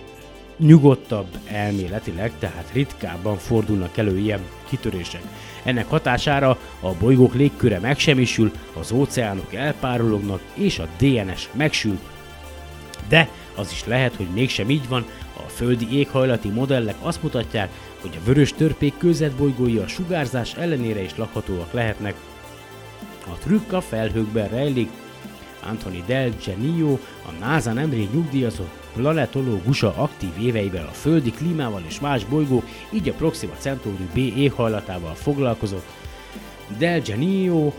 nyugodtabb elméletileg, tehát ritkábban fordulnak elő ilyen kitörések. Ennek hatására a bolygók légköre megsemmisül, az óceánok elpárolognak és a DNS megsül. De az is lehet, hogy mégsem így van, a földi éghajlati modellek azt mutatják, hogy a vörös törpék bolygói a sugárzás ellenére is lakhatóak lehetnek. A trükk a felhőkben rejlik. Anthony Del Genio, a NASA nemrég nyugdíjazott planetológusa aktív éveivel a földi klímával és más bolygók, így a Proxima Centauri B éghajlatával foglalkozott. Del Genio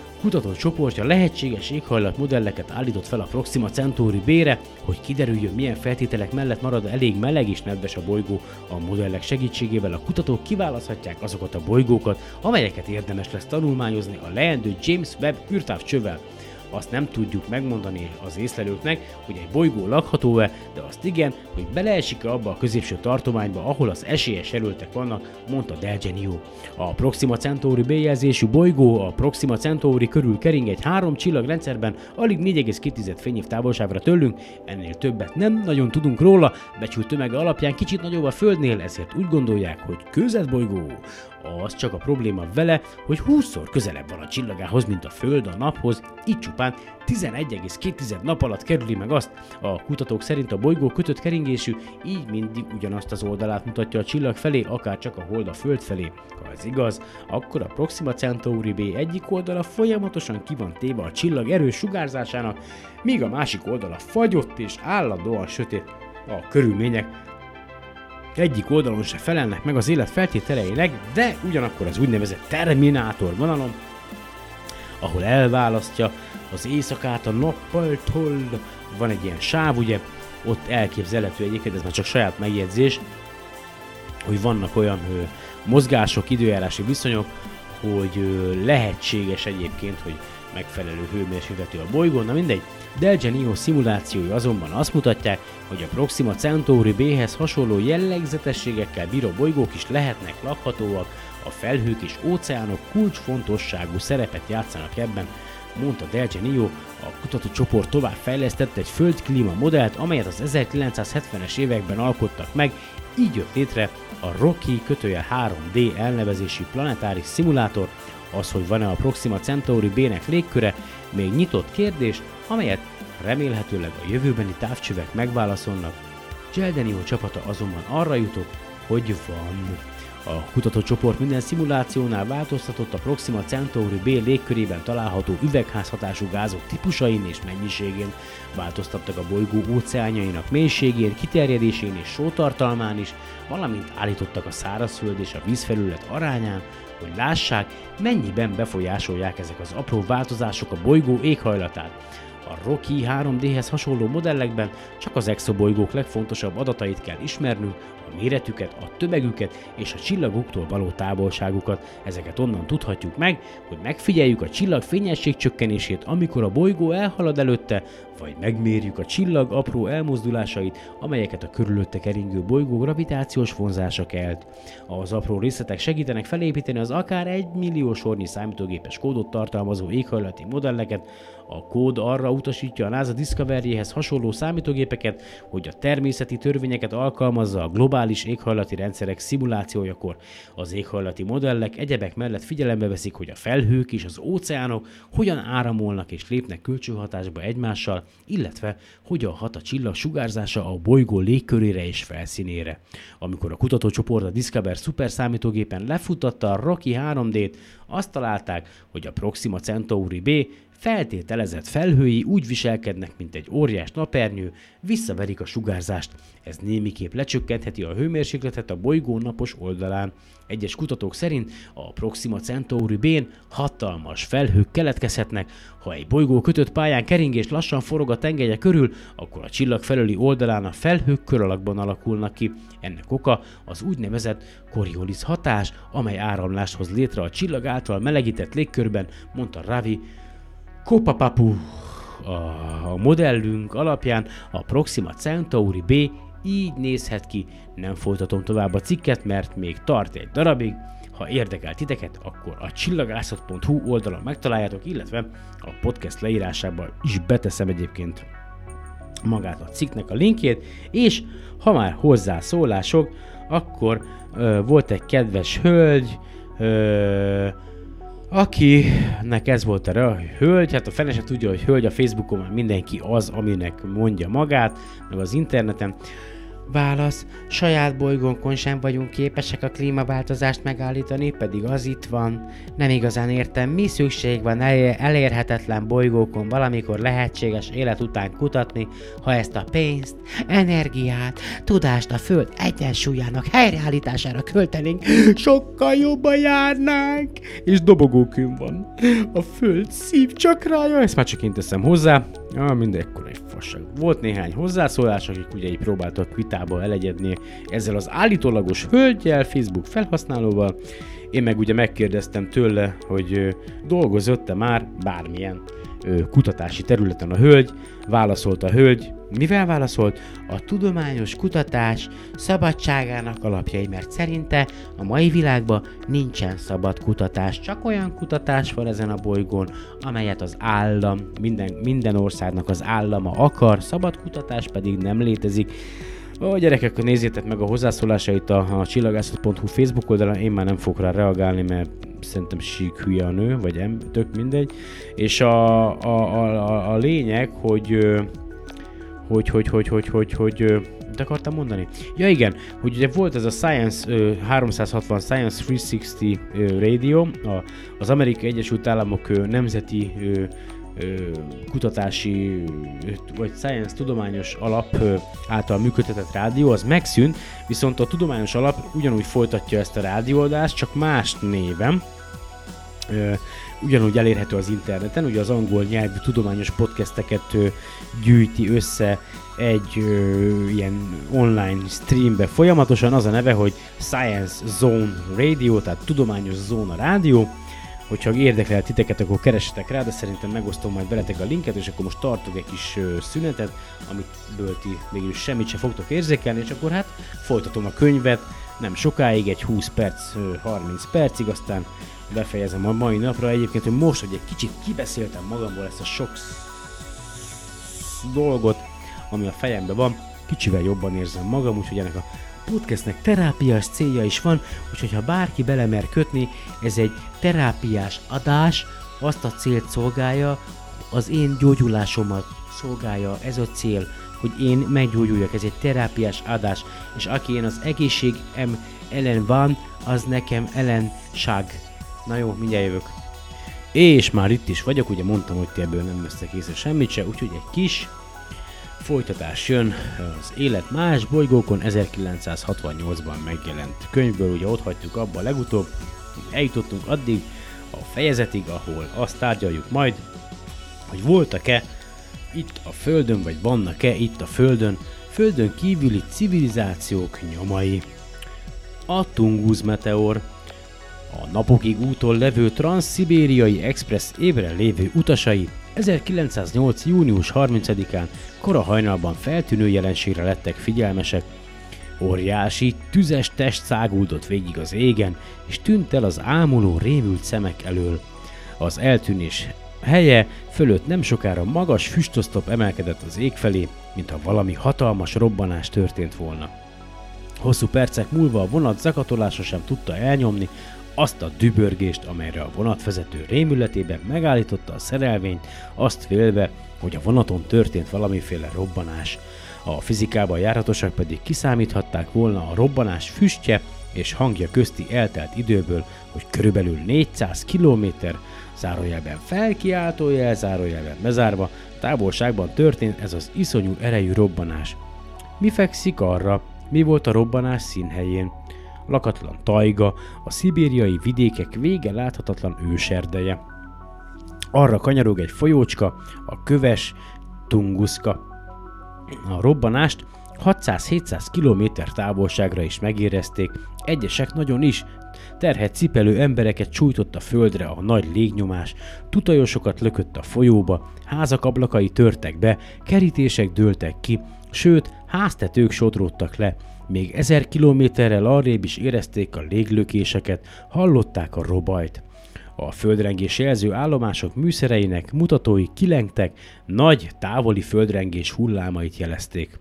csoportja lehetséges éghajlatmodelleket állított fel a Proxima Centauri B-re, hogy kiderüljön milyen feltételek mellett marad elég meleg és nedves a bolygó. A modellek segítségével a kutatók kiválaszthatják azokat a bolygókat, amelyeket érdemes lesz tanulmányozni a leendő James Webb űrtávcsővel azt nem tudjuk megmondani az észlelőknek, hogy egy bolygó lakható-e, de azt igen, hogy beleesik-e abba a középső tartományba, ahol az esélyes erőltek vannak, mondta Del. A Proxima Centauri B bolygó a Proxima Centauri körül kering egy három csillagrendszerben, alig 4,2 fényév távolságra tőlünk, ennél többet nem nagyon tudunk róla, becsült tömege alapján kicsit nagyobb a Földnél, ezért úgy gondolják, hogy bolygó. Az csak a probléma vele, hogy 20-szor közelebb van a csillagához, mint a Föld a naphoz, így csupán 11,2 nap alatt kerüli meg azt. A kutatók szerint a bolygó kötött keringésű, így mindig ugyanazt az oldalát mutatja a csillag felé, akár csak a hold a Föld felé. Ha ez igaz, akkor a Proxima Centauri B egyik oldala folyamatosan ki van téve a csillag erős sugárzásának, míg a másik oldala fagyott és állandóan sötét. A körülmények egyik oldalon se felelnek meg az élet feltételeinek, de ugyanakkor az úgynevezett terminátor vonalon, ahol elválasztja az éjszakát a nappaltól, van egy ilyen sáv, ugye, ott elképzelhető egyébként, ez már csak saját megjegyzés, hogy vannak olyan ö, mozgások, időjárási viszonyok, hogy ö, lehetséges egyébként, hogy megfelelő hőmérsékletű a bolygón, na mindegy. Del Genio szimulációi azonban azt mutatják, hogy a Proxima Centauri B-hez hasonló jellegzetességekkel bíró bolygók is lehetnek lakhatóak, a felhők és óceánok kulcsfontosságú szerepet játszanak ebben, mondta Del Genio, a kutatócsoport tovább fejlesztett egy földklíma modellt, amelyet az 1970-es években alkottak meg, így jött létre a Rocky kötője 3D elnevezésű planetáris szimulátor, az, hogy van-e a Proxima Centauri B-nek légköre, még nyitott kérdés, amelyet remélhetőleg a jövőbeni távcsövek megválaszolnak. Geldenio csapata azonban arra jutott, hogy van. A kutatócsoport minden szimulációnál változtatott a Proxima Centauri B légkörében található üvegházhatású gázok típusain és mennyiségén, változtattak a bolygó óceánjainak mélységén, kiterjedésén és sótartalmán is, valamint állítottak a szárazföld és a vízfelület arányán, hogy lássák, mennyiben befolyásolják ezek az apró változások a bolygó éghajlatát. A Rocky 3D-hez hasonló modellekben csak az exobolygók legfontosabb adatait kell ismernünk, a méretüket, a tömegüket és a csillagoktól való távolságukat. Ezeket onnan tudhatjuk meg, hogy megfigyeljük a csillag fényesség csökkenését, amikor a bolygó elhalad előtte, vagy megmérjük a csillag apró elmozdulásait, amelyeket a körülötte keringő bolygó gravitációs vonzása kelt. Az apró részletek segítenek felépíteni az akár egy millió sornyi számítógépes kódot tartalmazó éghajlati modelleket, a kód arra utasítja a NASA Discovery-hez hasonló számítógépeket, hogy a természeti törvényeket alkalmazza a globális éghajlati rendszerek szimulációjakor. Az éghajlati modellek egyebek mellett figyelembe veszik, hogy a felhők és az óceánok hogyan áramolnak és lépnek kölcsönhatásba egymással, illetve hogyan hat a csillag sugárzása a bolygó légkörére és felszínére. Amikor a kutatócsoport a Discover szuper számítógépen lefutatta a Rocky 3D-t, azt találták, hogy a Proxima Centauri B feltételezett felhői úgy viselkednek, mint egy óriás napernyő, visszaverik a sugárzást. Ez némiképp lecsökkentheti a hőmérsékletet a bolygó napos oldalán. Egyes kutatók szerint a Proxima Centauri b hatalmas felhők keletkezhetnek. Ha egy bolygó kötött pályán kering és lassan forog a tengelye körül, akkor a csillag felüli oldalán a felhők kör alakban alakulnak ki. Ennek oka az úgynevezett Coriolis hatás, amely áramlást hoz létre a csillag által melegített légkörben, mondta Ravi Kopapapu a, a modellünk alapján a Proxima Centauri B így nézhet ki. Nem folytatom tovább a cikket, mert még tart egy darabig. Ha érdekel titeket, akkor a csillagászat.hu oldalon megtaláljátok, illetve a podcast leírásában is beteszem egyébként magát a cikknek a linkjét, és ha már hozzászólások, akkor ö, volt egy kedves hölgy, ö, Akinek ez volt a hölgy, hát a fene se tudja, hogy hölgy a Facebookon már mindenki az, aminek mondja magát, meg az interneten. Válasz, saját bolygónkon sem vagyunk képesek a klímaváltozást megállítani, pedig az itt van. Nem igazán értem, mi szükség van elérhetetlen bolygókon valamikor lehetséges élet után kutatni, ha ezt a pénzt, energiát, tudást a Föld egyensúlyának helyreállítására költenénk, sokkal jobban járnánk. És dobogókünk van. A Föld szívcsakrája, ezt már csak én teszem hozzá, Ah, mindekkor egy fasság. Volt néhány hozzászólás, akik ugye így próbáltak vitába elegyedni ezzel az állítólagos hölgyel, Facebook felhasználóval. Én meg ugye megkérdeztem tőle, hogy dolgozott-e már bármilyen kutatási területen a hölgy, válaszolt a hölgy, mivel válaszolt? A tudományos kutatás szabadságának alapjai, mert szerinte a mai világban nincsen szabad kutatás, csak olyan kutatás van ezen a bolygón, amelyet az állam, minden, minden országnak az állama akar, szabad kutatás pedig nem létezik. Ó, gyerekek, nézzétek meg a hozzászólásait a, a csillagászat.hu Facebook oldalon, én már nem fogok rá reagálni, mert szerintem sík hülye a nő, vagy em, tök mindegy. És a, a, a, a lényeg, hogy hogy, hogy, hogy, hogy, hogy, hogy, mit akartam mondani? Ja igen, hogy ugye volt ez a Science uh, 360 Science 360 uh, Radio, a, az Amerikai Egyesült Államok uh, nemzeti kutatási vagy science tudományos alap által működtetett rádió, az megszűnt, viszont a tudományos alap ugyanúgy folytatja ezt a rádióadást, csak más néven ugyanúgy elérhető az interneten, ugye az angol nyelvű tudományos podcasteket gyűjti össze egy ö, ilyen online streambe folyamatosan, az a neve, hogy Science Zone Radio, tehát tudományos zóna rádió, hogyha érdekel titeket, akkor keressetek rá, de szerintem megosztom majd veletek a linket, és akkor most tartok egy kis szünetet, amit ti mégis semmit se fogtok érzékelni, és akkor hát folytatom a könyvet, nem sokáig, egy 20 perc, 30 percig, aztán befejezem a mai napra. Egyébként, hogy most, hogy egy kicsit kibeszéltem magamból ezt a sok dolgot, ami a fejemben van, kicsivel jobban érzem magam, úgyhogy ennek a podcastnek terápiás célja is van, úgyhogy ha bárki belemer kötni, ez egy terápiás adás, azt a célt szolgálja, az én gyógyulásomat szolgálja ez a cél, hogy én meggyógyuljak, ez egy terápiás adás, és aki én az egészségem ellen van, az nekem ellenság. Na jó, mindjárt jövök. És már itt is vagyok, ugye mondtam, hogy ti ebből nem vesztek észre semmit se, úgyhogy egy kis folytatás jön az Élet más bolygókon 1968-ban megjelent könyvből, ugye ott hagytuk abba legutóbb, eljutottunk addig a fejezetig, ahol azt tárgyaljuk majd, hogy voltak-e itt a Földön, vagy vannak-e itt a Földön, Földön kívüli civilizációk nyomai. A Tunguz meteor, a napokig úton levő Transzszibériai Express ébren lévő utasai 1908. június 30-án kora hajnalban feltűnő jelenségre lettek figyelmesek. Óriási, tüzes test száguldott végig az égen, és tűnt el az ámuló, rémült szemek elől. Az eltűnés helye fölött nem sokára magas füstosztop emelkedett az ég felé, mintha valami hatalmas robbanás történt volna. Hosszú percek múlva a vonat zakatolása sem tudta elnyomni azt a dübörgést, amelyre a vonatvezető rémületében megállította a szerelvényt, azt félve, hogy a vonaton történt valamiféle robbanás. A fizikában járatosak pedig kiszámíthatták volna a robbanás füstje és hangja közti eltelt időből, hogy körülbelül 400 km zárójelben felkiáltó jel, zárójelben bezárva, távolságban történt ez az iszonyú erejű robbanás. Mi fekszik arra, mi volt a robbanás színhelyén? Lakatlan tajga, a szibériai vidékek vége láthatatlan őserdeje. Arra kanyarog egy folyócska, a köves Tunguszka. A robbanást 600-700 km távolságra is megérezték, egyesek nagyon is, terhet cipelő embereket csújtott a földre a nagy légnyomás, tutajosokat lökött a folyóba, házak ablakai törtek be, kerítések dőltek ki, sőt, háztetők sodródtak le, még ezer kilométerrel arrébb is érezték a léglökéseket, hallották a robajt. A földrengés jelző állomások műszereinek mutatói kilengtek, nagy, távoli földrengés hullámait jelezték.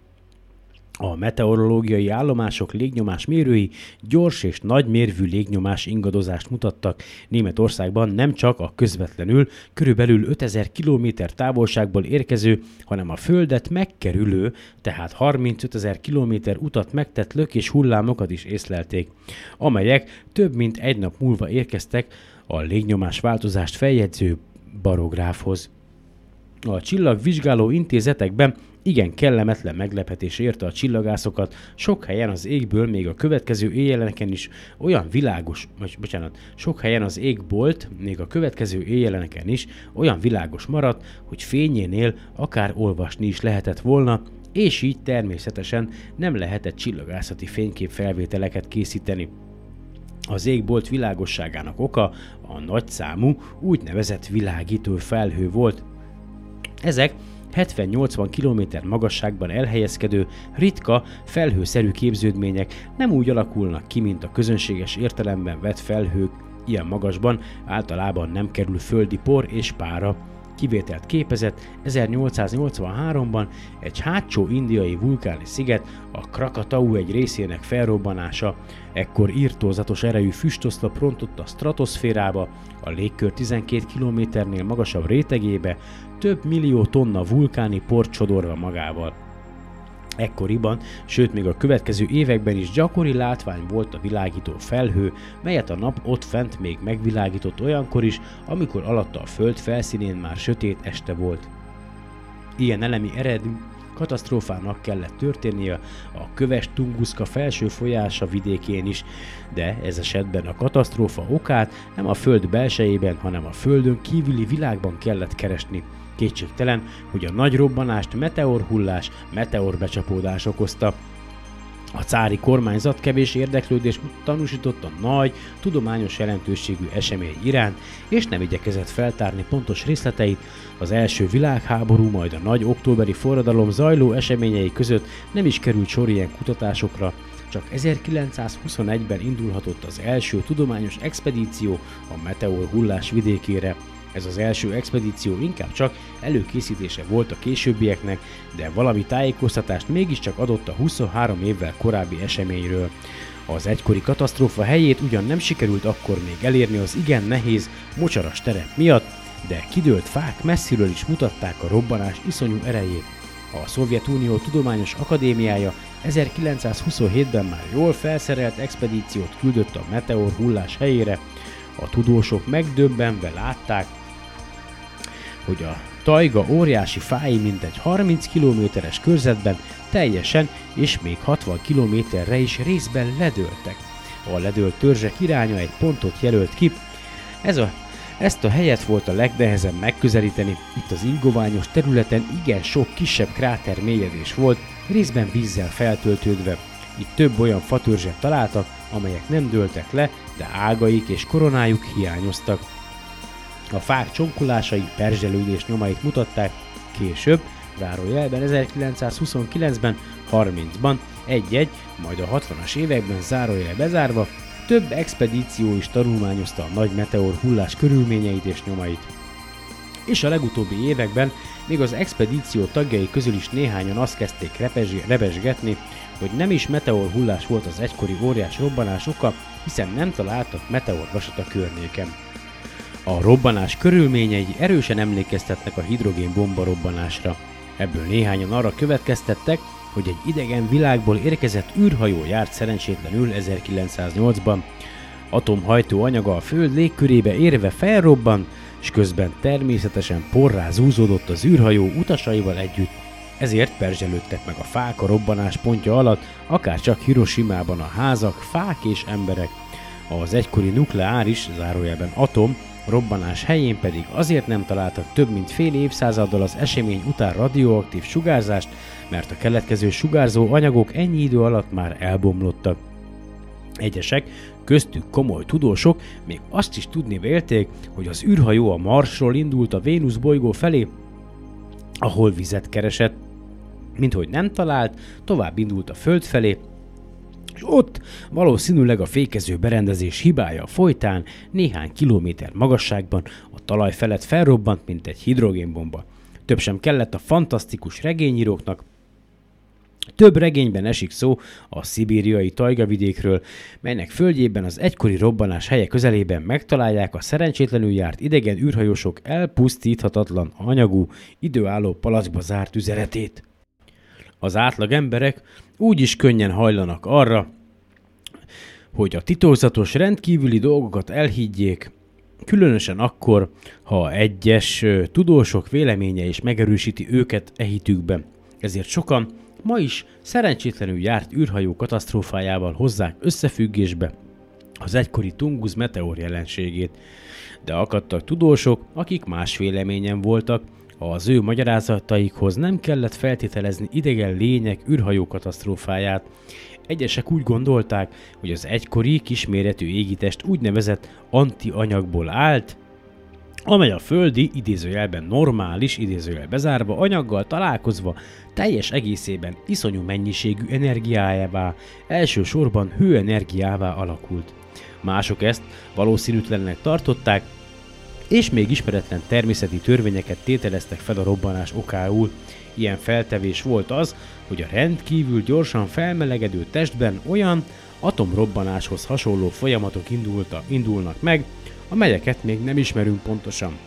A meteorológiai állomások légnyomás mérői gyors és nagy mérvű légnyomás ingadozást mutattak. Németországban nem csak a közvetlenül körülbelül 5000 km távolságból érkező, hanem a Földet megkerülő, tehát 35 ezer km utat megtett lökés hullámokat is észlelték, amelyek több mint egy nap múlva érkeztek a légnyomás változást feljegyző barográfhoz. A csillagvizsgáló intézetekben igen kellemetlen meglepetés érte a csillagászokat, sok helyen az égből még a következő éjjeleneken is olyan világos, vagy bocsánat, sok helyen az égbolt még a következő éjjeleneken is olyan világos maradt, hogy fényénél akár olvasni is lehetett volna, és így természetesen nem lehetett csillagászati fénykép felvételeket készíteni. Az égbolt világosságának oka a nagyszámú úgynevezett világító felhő volt. Ezek 70-80 km magasságban elhelyezkedő, ritka, felhőszerű képződmények. Nem úgy alakulnak ki, mint a közönséges értelemben vett felhők, ilyen magasban általában nem kerül földi por és pára. Kivételt képezett 1883-ban egy hátsó indiai vulkáni sziget, a Krakatau egy részének felrobbanása, ekkor írtózatos erejű füstoszlop rontott a stratoszférába, a légkör 12 kilométernél magasabb rétegébe, több millió tonna vulkáni port csodorva magával. Ekkoriban, sőt még a következő években is gyakori látvány volt a világító felhő, melyet a nap ott fent még megvilágított olyankor is, amikor alatta a föld felszínén már sötét este volt. Ilyen elemi eredmű katasztrófának kellett történnie a köves Tunguszka felső folyása vidékén is, de ez esetben a katasztrófa okát nem a föld belsejében, hanem a földön kívüli világban kellett keresni. Kétségtelen, hogy a nagy robbanást meteorhullás, meteorbecsapódás okozta, a cári kormányzat kevés érdeklődés tanúsított a nagy, tudományos jelentőségű esemény iránt, és nem igyekezett feltárni pontos részleteit, az első világháború, majd a nagy októberi forradalom zajló eseményei között nem is került sor ilyen kutatásokra, csak 1921-ben indulhatott az első tudományos expedíció a meteor hullás vidékére, ez az első expedíció inkább csak előkészítése volt a későbbieknek, de valami tájékoztatást mégiscsak adott a 23 évvel korábbi eseményről. Az egykori katasztrófa helyét ugyan nem sikerült akkor még elérni az igen nehéz, mocsaras terep miatt, de kidőlt fák messziről is mutatták a robbanás iszonyú erejét. A Szovjetunió Tudományos Akadémiája 1927-ben már jól felszerelt expedíciót küldött a meteor hullás helyére, a tudósok megdöbbenve látták, hogy a tajga óriási fái mintegy 30 kilométeres körzetben teljesen és még 60 kilométerre is részben ledőltek. A ledőlt törzsek iránya egy pontot jelölt ki, ez a Ezt a helyet volt a legnehezebb megközelíteni, itt az ingoványos területen igen sok kisebb kráter mélyedés volt, részben vízzel feltöltődve. Itt több olyan fatörzset találtak, amelyek nem dőltek le, de ágaik és koronájuk hiányoztak. A fák csonkulásai perzselődés nyomait mutatták, később, zárójelben 1929-ben, 30-ban, egy-egy, majd a 60-as években zárójel bezárva, több expedíció is tanulmányozta a nagy meteor hullás körülményeit és nyomait. És a legutóbbi években még az expedíció tagjai közül is néhányan azt kezdték rebesgetni, hogy nem is meteor hullás volt az egykori óriás robbanás oka, hiszen nem találtak meteorvasat a környéken. A robbanás körülményei erősen emlékeztetnek a hidrogénbomba robbanásra. Ebből néhányan arra következtettek, hogy egy idegen világból érkezett űrhajó járt szerencsétlenül 1908-ban. Atomhajtó anyaga a Föld légkörébe érve felrobban, és közben természetesen porrá zúzódott az űrhajó utasaival együtt. Ezért perzselődtek meg a fák a robbanás pontja alatt, akár csak Hiroshima-ban a házak, fák és emberek. Az egykori nukleáris, zárójelben atom, robbanás helyén pedig azért nem találtak több mint fél évszázaddal az esemény után radioaktív sugárzást, mert a keletkező sugárzó anyagok ennyi idő alatt már elbomlottak. Egyesek, köztük komoly tudósok még azt is tudni vélték, hogy az űrhajó a Marsról indult a Vénusz bolygó felé, ahol vizet keresett, mint hogy nem talált, tovább indult a Föld felé, ott valószínűleg a fékező berendezés hibája folytán néhány kilométer magasságban a talaj felett felrobbant, mint egy hidrogénbomba. Több sem kellett a fantasztikus regényíróknak, több regényben esik szó a szibériai tajgavidékről, melynek földjében az egykori robbanás helye közelében megtalálják a szerencsétlenül járt idegen űrhajósok elpusztíthatatlan anyagú, időálló palackba zárt üzeretét. Az átlag emberek úgy is könnyen hajlanak arra, hogy a titokzatos rendkívüli dolgokat elhiggyék, különösen akkor, ha egyes tudósok véleménye is megerősíti őket ehitükben. Ezért sokan ma is szerencsétlenül járt űrhajó katasztrófájával hozzák összefüggésbe az egykori Tungus meteor jelenségét. De akadtak tudósok, akik más véleményen voltak, az ő magyarázataikhoz nem kellett feltételezni idegen lények űrhajó katasztrófáját. Egyesek úgy gondolták, hogy az egykori kisméretű égitest úgynevezett antianyagból állt, amely a földi, idézőjelben normális, idézőjel bezárva anyaggal találkozva teljes egészében iszonyú mennyiségű energiájává, elsősorban hőenergiává alakult. Mások ezt valószínűtlennek tartották, és még ismeretlen természeti törvényeket tételeztek fel a robbanás okául. Ilyen feltevés volt az, hogy a rendkívül gyorsan felmelegedő testben olyan atomrobbanáshoz hasonló folyamatok indulta, indulnak meg, amelyeket még nem ismerünk pontosan.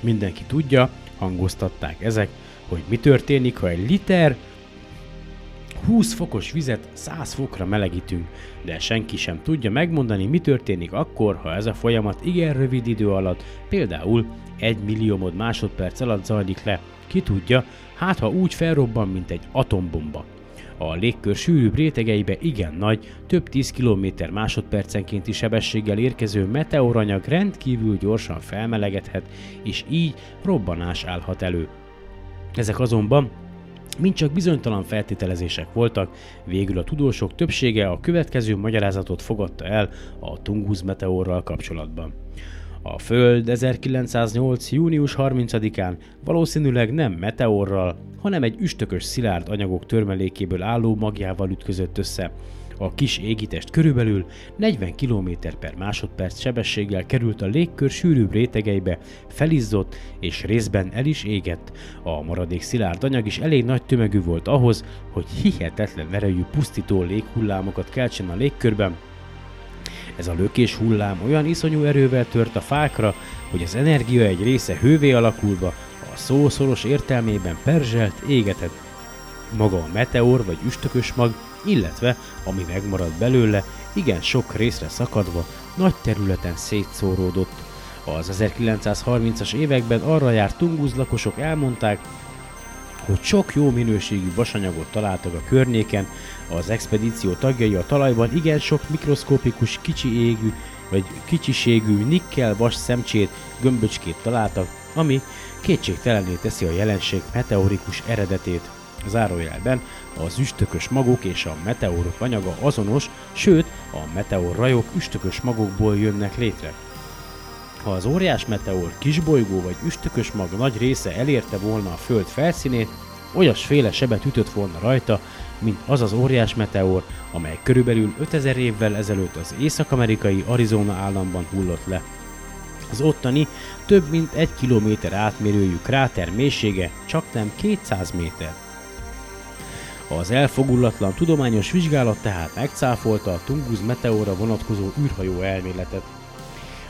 Mindenki tudja, hangoztatták ezek, hogy mi történik, ha egy liter 20 fokos vizet 100 fokra melegítünk, de senki sem tudja megmondani, mi történik akkor, ha ez a folyamat igen rövid idő alatt, például egy milliómod másodperc alatt zajlik le. Ki tudja, hát ha úgy felrobban, mint egy atombomba. A légkör sűrűbb rétegeibe igen nagy, több 10 km másodpercenkénti sebességgel érkező meteoranyag rendkívül gyorsan felmelegedhet, és így robbanás állhat elő. Ezek azonban Mint csak bizonytalan feltételezések voltak, végül a tudósok többsége a következő magyarázatot fogadta el a Tungus meteorral kapcsolatban. A Föld 1908. június 30-án valószínűleg nem meteorral, hanem egy üstökös szilárd anyagok törmelékéből álló magjával ütközött össze. A kis égitest körülbelül 40 km per másodperc sebességgel került a légkör sűrűbb rétegeibe, felizzott és részben el is égett. A maradék szilárd anyag is elég nagy tömegű volt ahhoz, hogy hihetetlen erejű pusztító léghullámokat keltsen a légkörben, ez a lökés hullám olyan iszonyú erővel tört a fákra, hogy az energia egy része hővé alakulva, a szószoros értelmében perzselt, égetett. Maga a meteor vagy üstökös mag, illetve, ami megmaradt belőle, igen sok részre szakadva, nagy területen szétszóródott. Az 1930-as években arra járt Tunguz lakosok elmondták, hogy sok jó minőségű vasanyagot találtak a környéken, az expedíció tagjai a talajban igen sok mikroszkopikus kicsi égű vagy kicsiségű nikkel vas szemcsét, gömböcskét találtak, ami kétségtelenné teszi a jelenség meteorikus eredetét. Zárójelben az üstökös magok és a meteorok anyaga azonos, sőt a meteorrajok üstökös magokból jönnek létre. Ha az óriás meteor, kisbolygó vagy üstökös mag nagy része elérte volna a Föld felszínét, olyasféle sebet ütött volna rajta, mint az az óriás meteor, amely körülbelül 5000 évvel ezelőtt az észak-amerikai Arizona államban hullott le. Az ottani több mint egy kilométer átmérőjű kráter mélysége csak nem 200 méter. Az elfogulatlan tudományos vizsgálat tehát megcáfolta a Tungus meteóra vonatkozó űrhajó elméletet.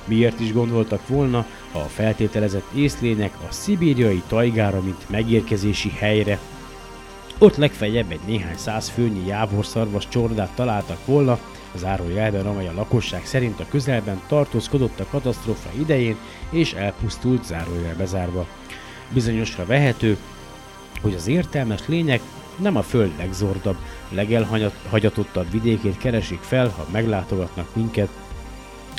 Miért is gondoltak volna a feltételezett észlények a szibériai tajgára, mint megérkezési helyre? Ott legfeljebb egy néhány száz főnyi jávorszarvas csordát találtak volna, zárójelben, amely a lakosság szerint a közelben tartózkodott a katasztrófa idején és elpusztult zárójel bezárva. Bizonyosra vehető, hogy az értelmes lények nem a föld legzordabb, legelhagyatottabb vidékét keresik fel, ha meglátogatnak minket.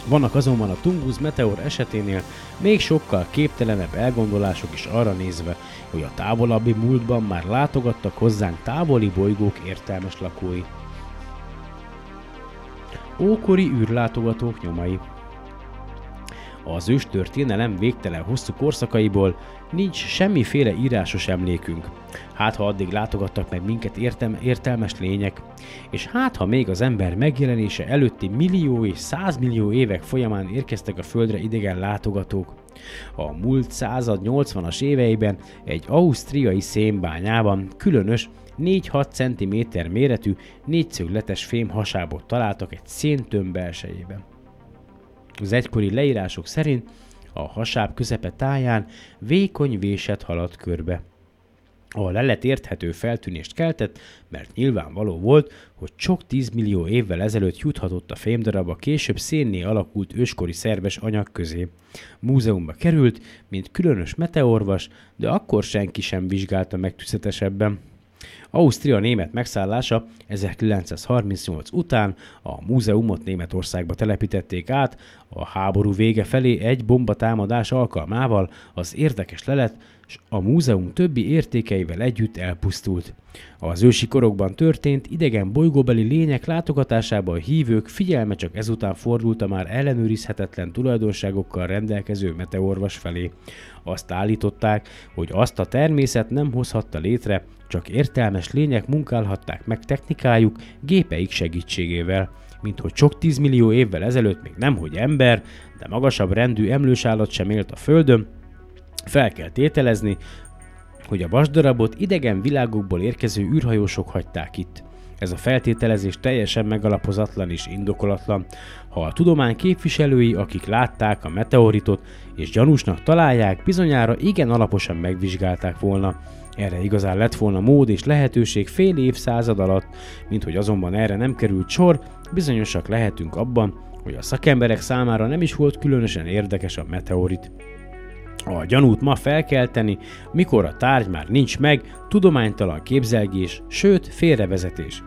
Vannak azonban a Tungus meteor eseténél még sokkal képtelenebb elgondolások is arra nézve, hogy a távolabbi múltban már látogattak hozzánk távoli bolygók értelmes lakói. Ókori űrlátogatók nyomai az őstörténelem végtelen hosszú korszakaiból nincs semmiféle írásos emlékünk. Hát ha addig látogattak meg minket értem, értelmes lények, és hát ha még az ember megjelenése előtti millió és százmillió évek folyamán érkeztek a Földre idegen látogatók. A múlt század 80-as éveiben egy ausztriai szénbányában különös 4-6 cm méretű négyszögletes fém hasábot találtak egy széntömb belsejében. Az egykori leírások szerint a hasáb közepe táján vékony véset haladt körbe. A lelet érthető feltűnést keltett, mert nyilvánvaló volt, hogy sok tízmillió évvel ezelőtt juthatott a fémdarab a később szénné alakult őskori szerves anyag közé. Múzeumba került, mint különös meteorvas, de akkor senki sem vizsgálta meg tüzetesebben. Ausztria német megszállása 1938 után a múzeumot Németországba telepítették át, a háború vége felé egy bombatámadás alkalmával az érdekes lelet és a múzeum többi értékeivel együtt elpusztult. Az ősi korokban történt idegen bolygóbeli lények látogatásában a hívők figyelme csak ezután fordult a már ellenőrizhetetlen tulajdonságokkal rendelkező meteorvas felé. Azt állították, hogy azt a természet nem hozhatta létre, csak értelmes lények munkálhatták meg technikájuk gépeik segítségével, mint hogy sok tízmillió évvel ezelőtt még nem hogy ember, de magasabb rendű emlős állat sem élt a Földön, fel kell tételezni, hogy a vasdarabot idegen világokból érkező űrhajósok hagyták itt. Ez a feltételezés teljesen megalapozatlan és indokolatlan. Ha a tudomány képviselői, akik látták a meteoritot és gyanúsnak találják, bizonyára igen alaposan megvizsgálták volna. Erre igazán lett volna mód és lehetőség fél évszázad alatt, mint hogy azonban erre nem került sor, bizonyosak lehetünk abban, hogy a szakemberek számára nem is volt különösen érdekes a meteorit. A gyanút ma felkelteni, mikor a tárgy már nincs meg, tudománytalan képzelgés, sőt félrevezetés.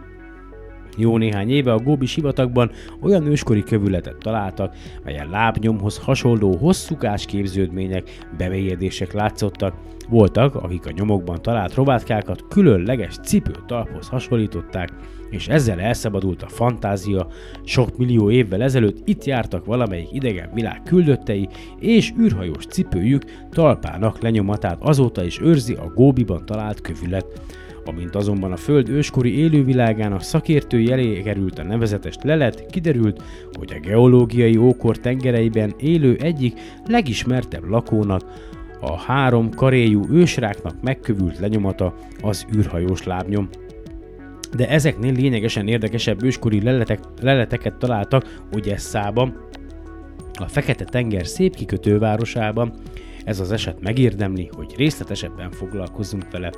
Jó néhány éve a Góbi sivatagban olyan őskori kövületet találtak, melyen lábnyomhoz hasonló hosszúkás képződmények, bemélyedések látszottak. Voltak, akik a nyomokban talált robátkákat különleges cipőtalphoz hasonlították, és ezzel elszabadult a fantázia. Sok millió évvel ezelőtt itt jártak valamelyik idegen világ küldöttei, és űrhajós cipőjük talpának lenyomatát azóta is őrzi a Góbiban talált kövület. Amint azonban a Föld őskori élővilágának szakértői elé került a nevezetes lelet, kiderült, hogy a geológiai ókor tengereiben élő egyik legismertebb lakónak, a három karéjú ősráknak megkövült lenyomata az űrhajós lábnyom. De ezeknél lényegesen érdekesebb őskori leletek, leleteket találtak Ogyesszában, a Fekete-tenger szép kikötővárosában, ez az eset megérdemli, hogy részletesebben foglalkozzunk vele.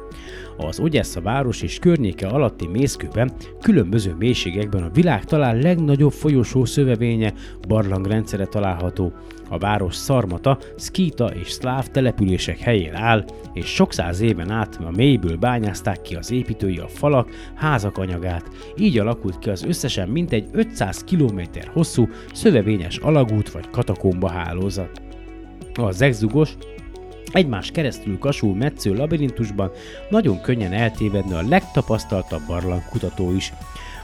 Az Ogyessa város és környéke alatti mészkőben különböző mélységekben a világ talán legnagyobb folyosó szövevénye barlangrendszere található. A város szarmata, szkíta és szláv települések helyén áll, és sok száz éven át a mélyből bányázták ki az építői a falak, házak anyagát. Így alakult ki az összesen mintegy 500 km hosszú szövevényes alagút vagy katakomba hálózat. A zegzugos, egymás keresztül kasul metsző labirintusban nagyon könnyen eltévedne a legtapasztaltabb barlangkutató is.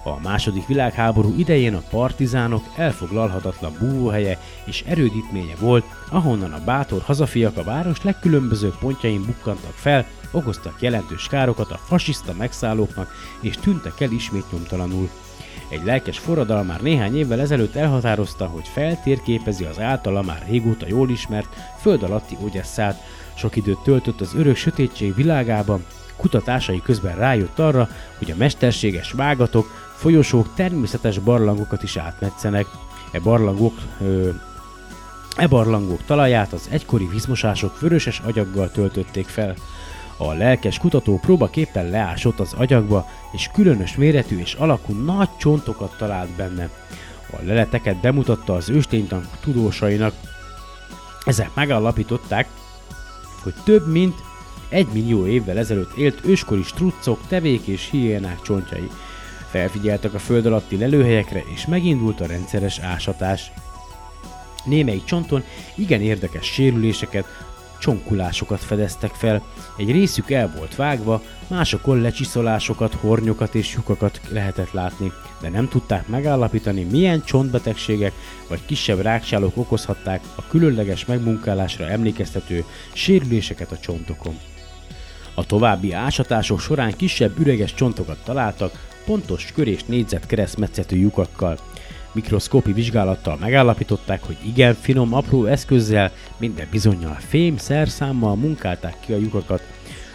A második világháború idején a partizánok elfoglalhatatlan búvóhelye és erődítménye volt, ahonnan a bátor hazafiak a város legkülönbözőbb pontjain bukkantak fel, okoztak jelentős károkat a fasiszta megszállóknak és tűntek el ismét nyomtalanul. Egy lelkes forradal már néhány évvel ezelőtt elhatározta, hogy feltérképezi az általa már régóta jól ismert föld alatti Ogyesszát. Sok időt töltött az örök sötétség világában, kutatásai közben rájött arra, hogy a mesterséges vágatok, folyosók természetes barlangokat is átmetszenek. E barlangok, ö, e barlangok talaját az egykori vízmosások vöröses agyaggal töltötték fel. A lelkes kutató próbaképpen leásott az agyagba, és különös méretű és alakú nagy csontokat talált benne. A leleteket bemutatta az ősténytan tudósainak. Ezek megállapították, hogy több mint egy millió évvel ezelőtt élt őskori struccok, tevék és hiénák csontjai. Felfigyeltek a föld alatti lelőhelyekre, és megindult a rendszeres ásatás. Némelyik csonton igen érdekes sérüléseket, csonkulásokat fedeztek fel, egy részük el volt vágva, másokon lecsiszolásokat, hornyokat és lyukakat lehetett látni, de nem tudták megállapítani, milyen csontbetegségek vagy kisebb rákcsálók okozhatták a különleges megmunkálásra emlékeztető sérüléseket a csontokon. A további ásatások során kisebb üreges csontokat találtak, pontos kör és négyzet keresztmetszetű lyukakkal, mikroszkópi vizsgálattal megállapították, hogy igen finom, apró eszközzel, minden bizonyal fém szerszámmal munkálták ki a lyukakat.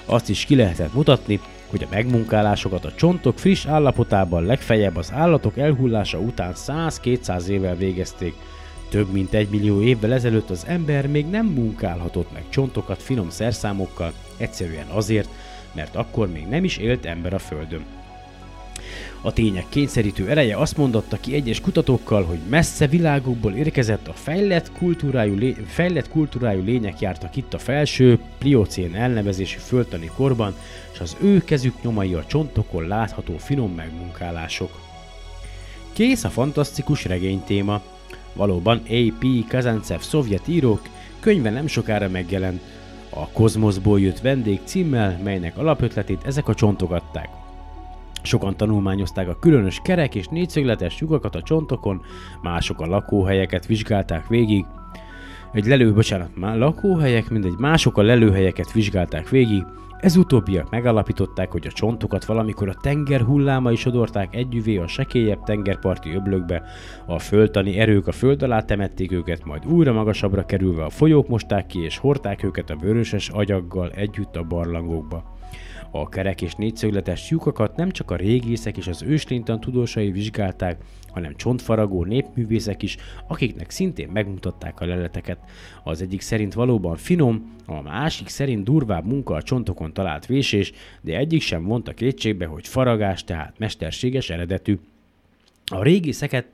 Azt is ki lehetett mutatni, hogy a megmunkálásokat a csontok friss állapotában legfeljebb az állatok elhullása után 100-200 évvel végezték. Több mint egy millió évvel ezelőtt az ember még nem munkálhatott meg csontokat finom szerszámokkal, egyszerűen azért, mert akkor még nem is élt ember a Földön. A tények kényszerítő ereje azt mondotta ki egyes kutatókkal, hogy messze világokból érkezett a fejlett kultúrájú, lé- fejlett kultúrájú lények jártak itt a felső, pliocén elnevezésű földtani korban, és az ő kezük nyomai a csontokon látható finom megmunkálások. Kész a fantasztikus regénytéma. Valóban A.P. Kazantsev szovjet írók könyve nem sokára megjelent. A kozmoszból jött vendég címmel, melynek alapötletét ezek a csontok adták. Sokan tanulmányozták a különös kerek és négyszögletes lyukakat a csontokon, mások a lakóhelyeket vizsgálták végig, egy lelő, bocsánat, már lakóhelyek, mindegy, mások a lelőhelyeket vizsgálták végig, ez utóbbiak megalapították, hogy a csontokat valamikor a tenger hullámai sodorták együvé a sekélyebb tengerparti öblökbe, a földtani erők a föld alá temették őket, majd újra magasabbra kerülve a folyók mosták ki és hordták őket a vöröses agyaggal együtt a barlangokba. A kerek és négyszögletes lyukakat nem csak a régészek és az őslénytan tudósai vizsgálták, hanem csontfaragó népművészek is, akiknek szintén megmutatták a leleteket. Az egyik szerint valóban finom, a másik szerint durvább munka a csontokon talált vésés, de egyik sem vonta kétségbe, hogy faragás, tehát mesterséges eredetű. A régészeket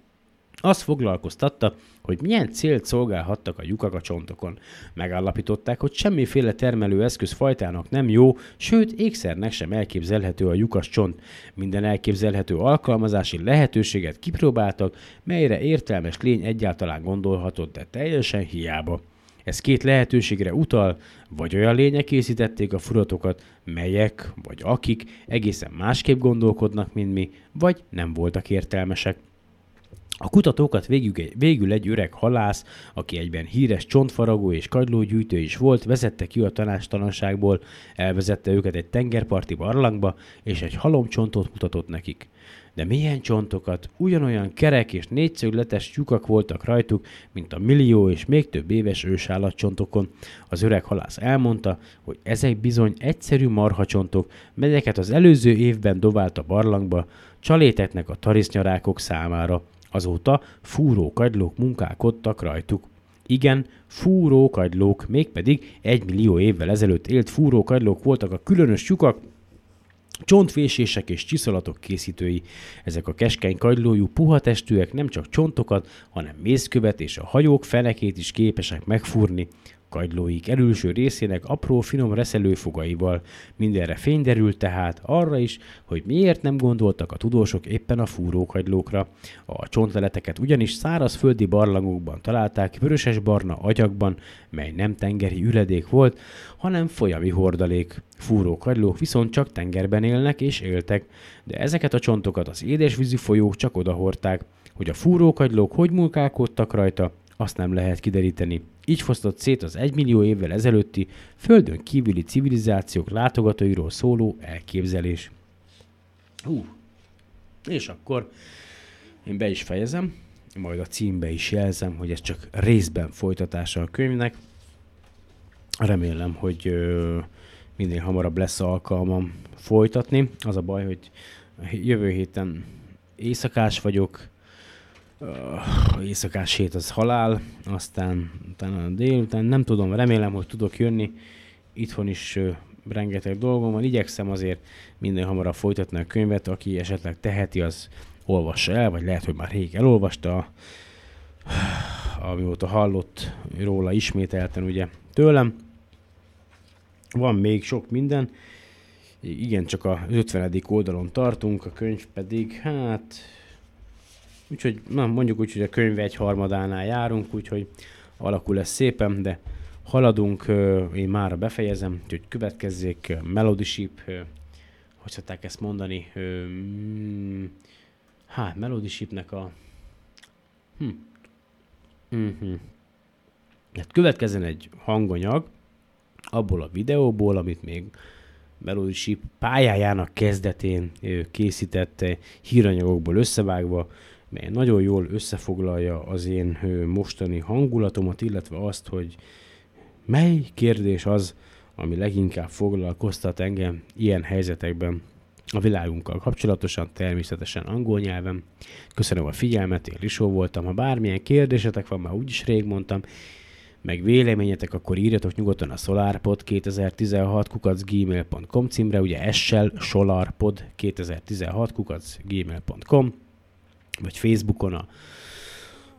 azt foglalkoztatta, hogy milyen célt szolgálhattak a lyukak a csontokon. Megállapították, hogy semmiféle termelő eszköz fajtának nem jó, sőt ékszernek sem elképzelhető a lyukas csont. Minden elképzelhető alkalmazási lehetőséget kipróbáltak, melyre értelmes lény egyáltalán gondolhatott, de teljesen hiába. Ez két lehetőségre utal, vagy olyan lények készítették a furatokat, melyek, vagy akik egészen másképp gondolkodnak, mint mi, vagy nem voltak értelmesek. A kutatókat végül végül egy öreg halász, aki egyben híres csontfaragó és kagylógyűjtő is volt, vezette ki a tanástalanságból, elvezette őket egy tengerparti barlangba, és egy halomcsontot mutatott nekik. De milyen csontokat, ugyanolyan kerek és négyszögletes lyukak voltak rajtuk, mint a millió és még több éves ősállatcsontokon. Az öreg halász elmondta, hogy ezek bizony egyszerű marhacsontok, melyeket az előző évben dobált a barlangba, csalétetnek a tarisznyarákok számára. Azóta fúró kagylók munkálkodtak rajtuk. Igen, fúrókagylók, mégpedig egy millió évvel ezelőtt élt fúrókagylók voltak a különös lyukak, Csontfésések és csiszolatok készítői. Ezek a keskeny kagylójú, puha testűek nem csak csontokat, hanem mészkövet és a hajók fenekét is képesek megfúrni kagylóik elülső részének apró, finom reszelőfogaival. Mindenre fény derült tehát arra is, hogy miért nem gondoltak a tudósok éppen a fúrókagylókra. A csontleleteket ugyanis szárazföldi barlangokban találták vöröses-barna agyakban, mely nem tengeri üledék volt, hanem folyami hordalék. Fúrókagylók viszont csak tengerben élnek és éltek, de ezeket a csontokat az édesvízi folyók csak odahorták. Hogy a fúrókagylók hogy munkálkodtak rajta, azt nem lehet kideríteni. Így fosztott szét az egymillió évvel ezelőtti földön kívüli civilizációk látogatóiról szóló elképzelés. Hú. És akkor én be is fejezem, majd a címbe is jelzem, hogy ez csak részben folytatása a könyvnek. Remélem, hogy ö, minél hamarabb lesz alkalmam folytatni. Az a baj, hogy jövő héten éjszakás vagyok, uh, éjszakás hét az halál, aztán utána délután nem tudom, remélem, hogy tudok jönni. Itthon is rengeteg dolgom van, igyekszem azért minden hamarabb folytatni a könyvet, aki esetleg teheti, az olvassa el, vagy lehet, hogy már rég elolvasta, amióta hallott róla ismételten ugye tőlem. Van még sok minden, igen, csak a 50. oldalon tartunk, a könyv pedig, hát Úgyhogy na, mondjuk úgy, hogy a könyv egy harmadánál járunk, úgyhogy alakul lesz szépen, de haladunk, én már befejezem, úgyhogy következzék Melody Ship, hogy szokták ezt mondani, mm, hát Melody Shipnek a hm. Mm-hmm. Hát következzen egy hanganyag abból a videóból, amit még Melody Ship pályájának kezdetén készítette híranyagokból összevágva, mely nagyon jól összefoglalja az én mostani hangulatomat, illetve azt, hogy mely kérdés az, ami leginkább foglalkoztat engem ilyen helyzetekben a világunkkal kapcsolatosan, természetesen angol nyelven. Köszönöm a figyelmet, én Risó voltam. Ha bármilyen kérdésetek van, már úgyis rég mondtam, meg véleményetek, akkor írjatok nyugodtan a SolarPod 2016 kukacgmail.com címre, ugye essel solarpod 2016 kukacgmail.com vagy Facebookon a,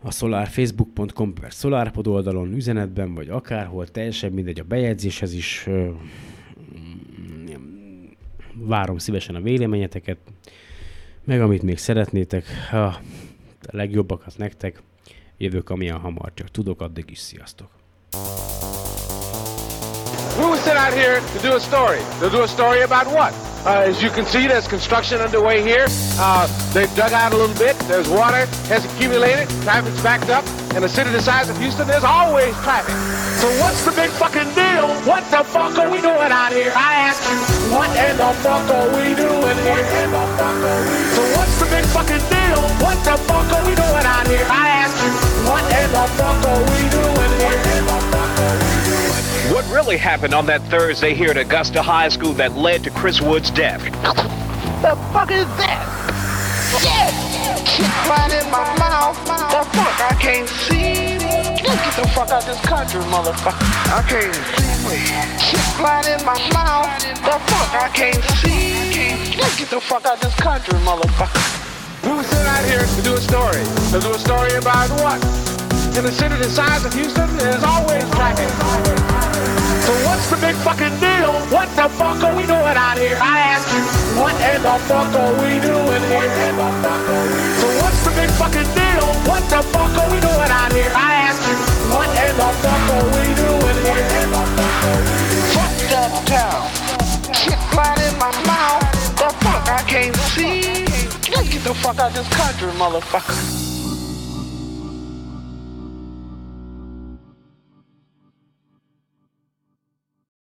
a Solar, facebook.com per SolarPod oldalon, üzenetben, vagy akárhol, teljesen mindegy, a bejegyzéshez is ö, várom szívesen a véleményeteket, meg amit még szeretnétek, ha a legjobbakat nektek, jövök amilyen hamar csak tudok, addig is sziasztok! We sent out here to do a story. To do a story about what? Uh, as you can see, there's construction underway here. Uh, they've dug out a little bit. There's water has accumulated. Traffic's backed up. In a city the size of Houston, there's always traffic. So what's the big fucking deal? What the fuck are we doing out here? I ask you, what in the fuck are we doing here? So what's the big fucking deal? What the fuck are we doing out here? I ask you, what in the fuck are we doing here? What really happened on that Thursday here at Augusta High School that led to Chris Wood's death? The fuck is that? Shit! Shit right in my mouth. The fuck I can't see. Get the fuck out this country, motherfucker. I can't see. Shit right in my mouth. The fuck I can't see. Get the fuck out this country, motherfucker. We were sent out here to do a story. To do a story about what? In a city the size of Houston, there's always traffic. So what's the big fucking deal? What the fuck are we doing out here? I ask you, what in the fuck are we doing here? So what's the big fucking deal? What the fuck are we doing out here? I ask you, what in the fuck are we doing here? Fucked up town. Shit right in my mouth. The fuck I can't see. Get the fuck out this country, motherfucker.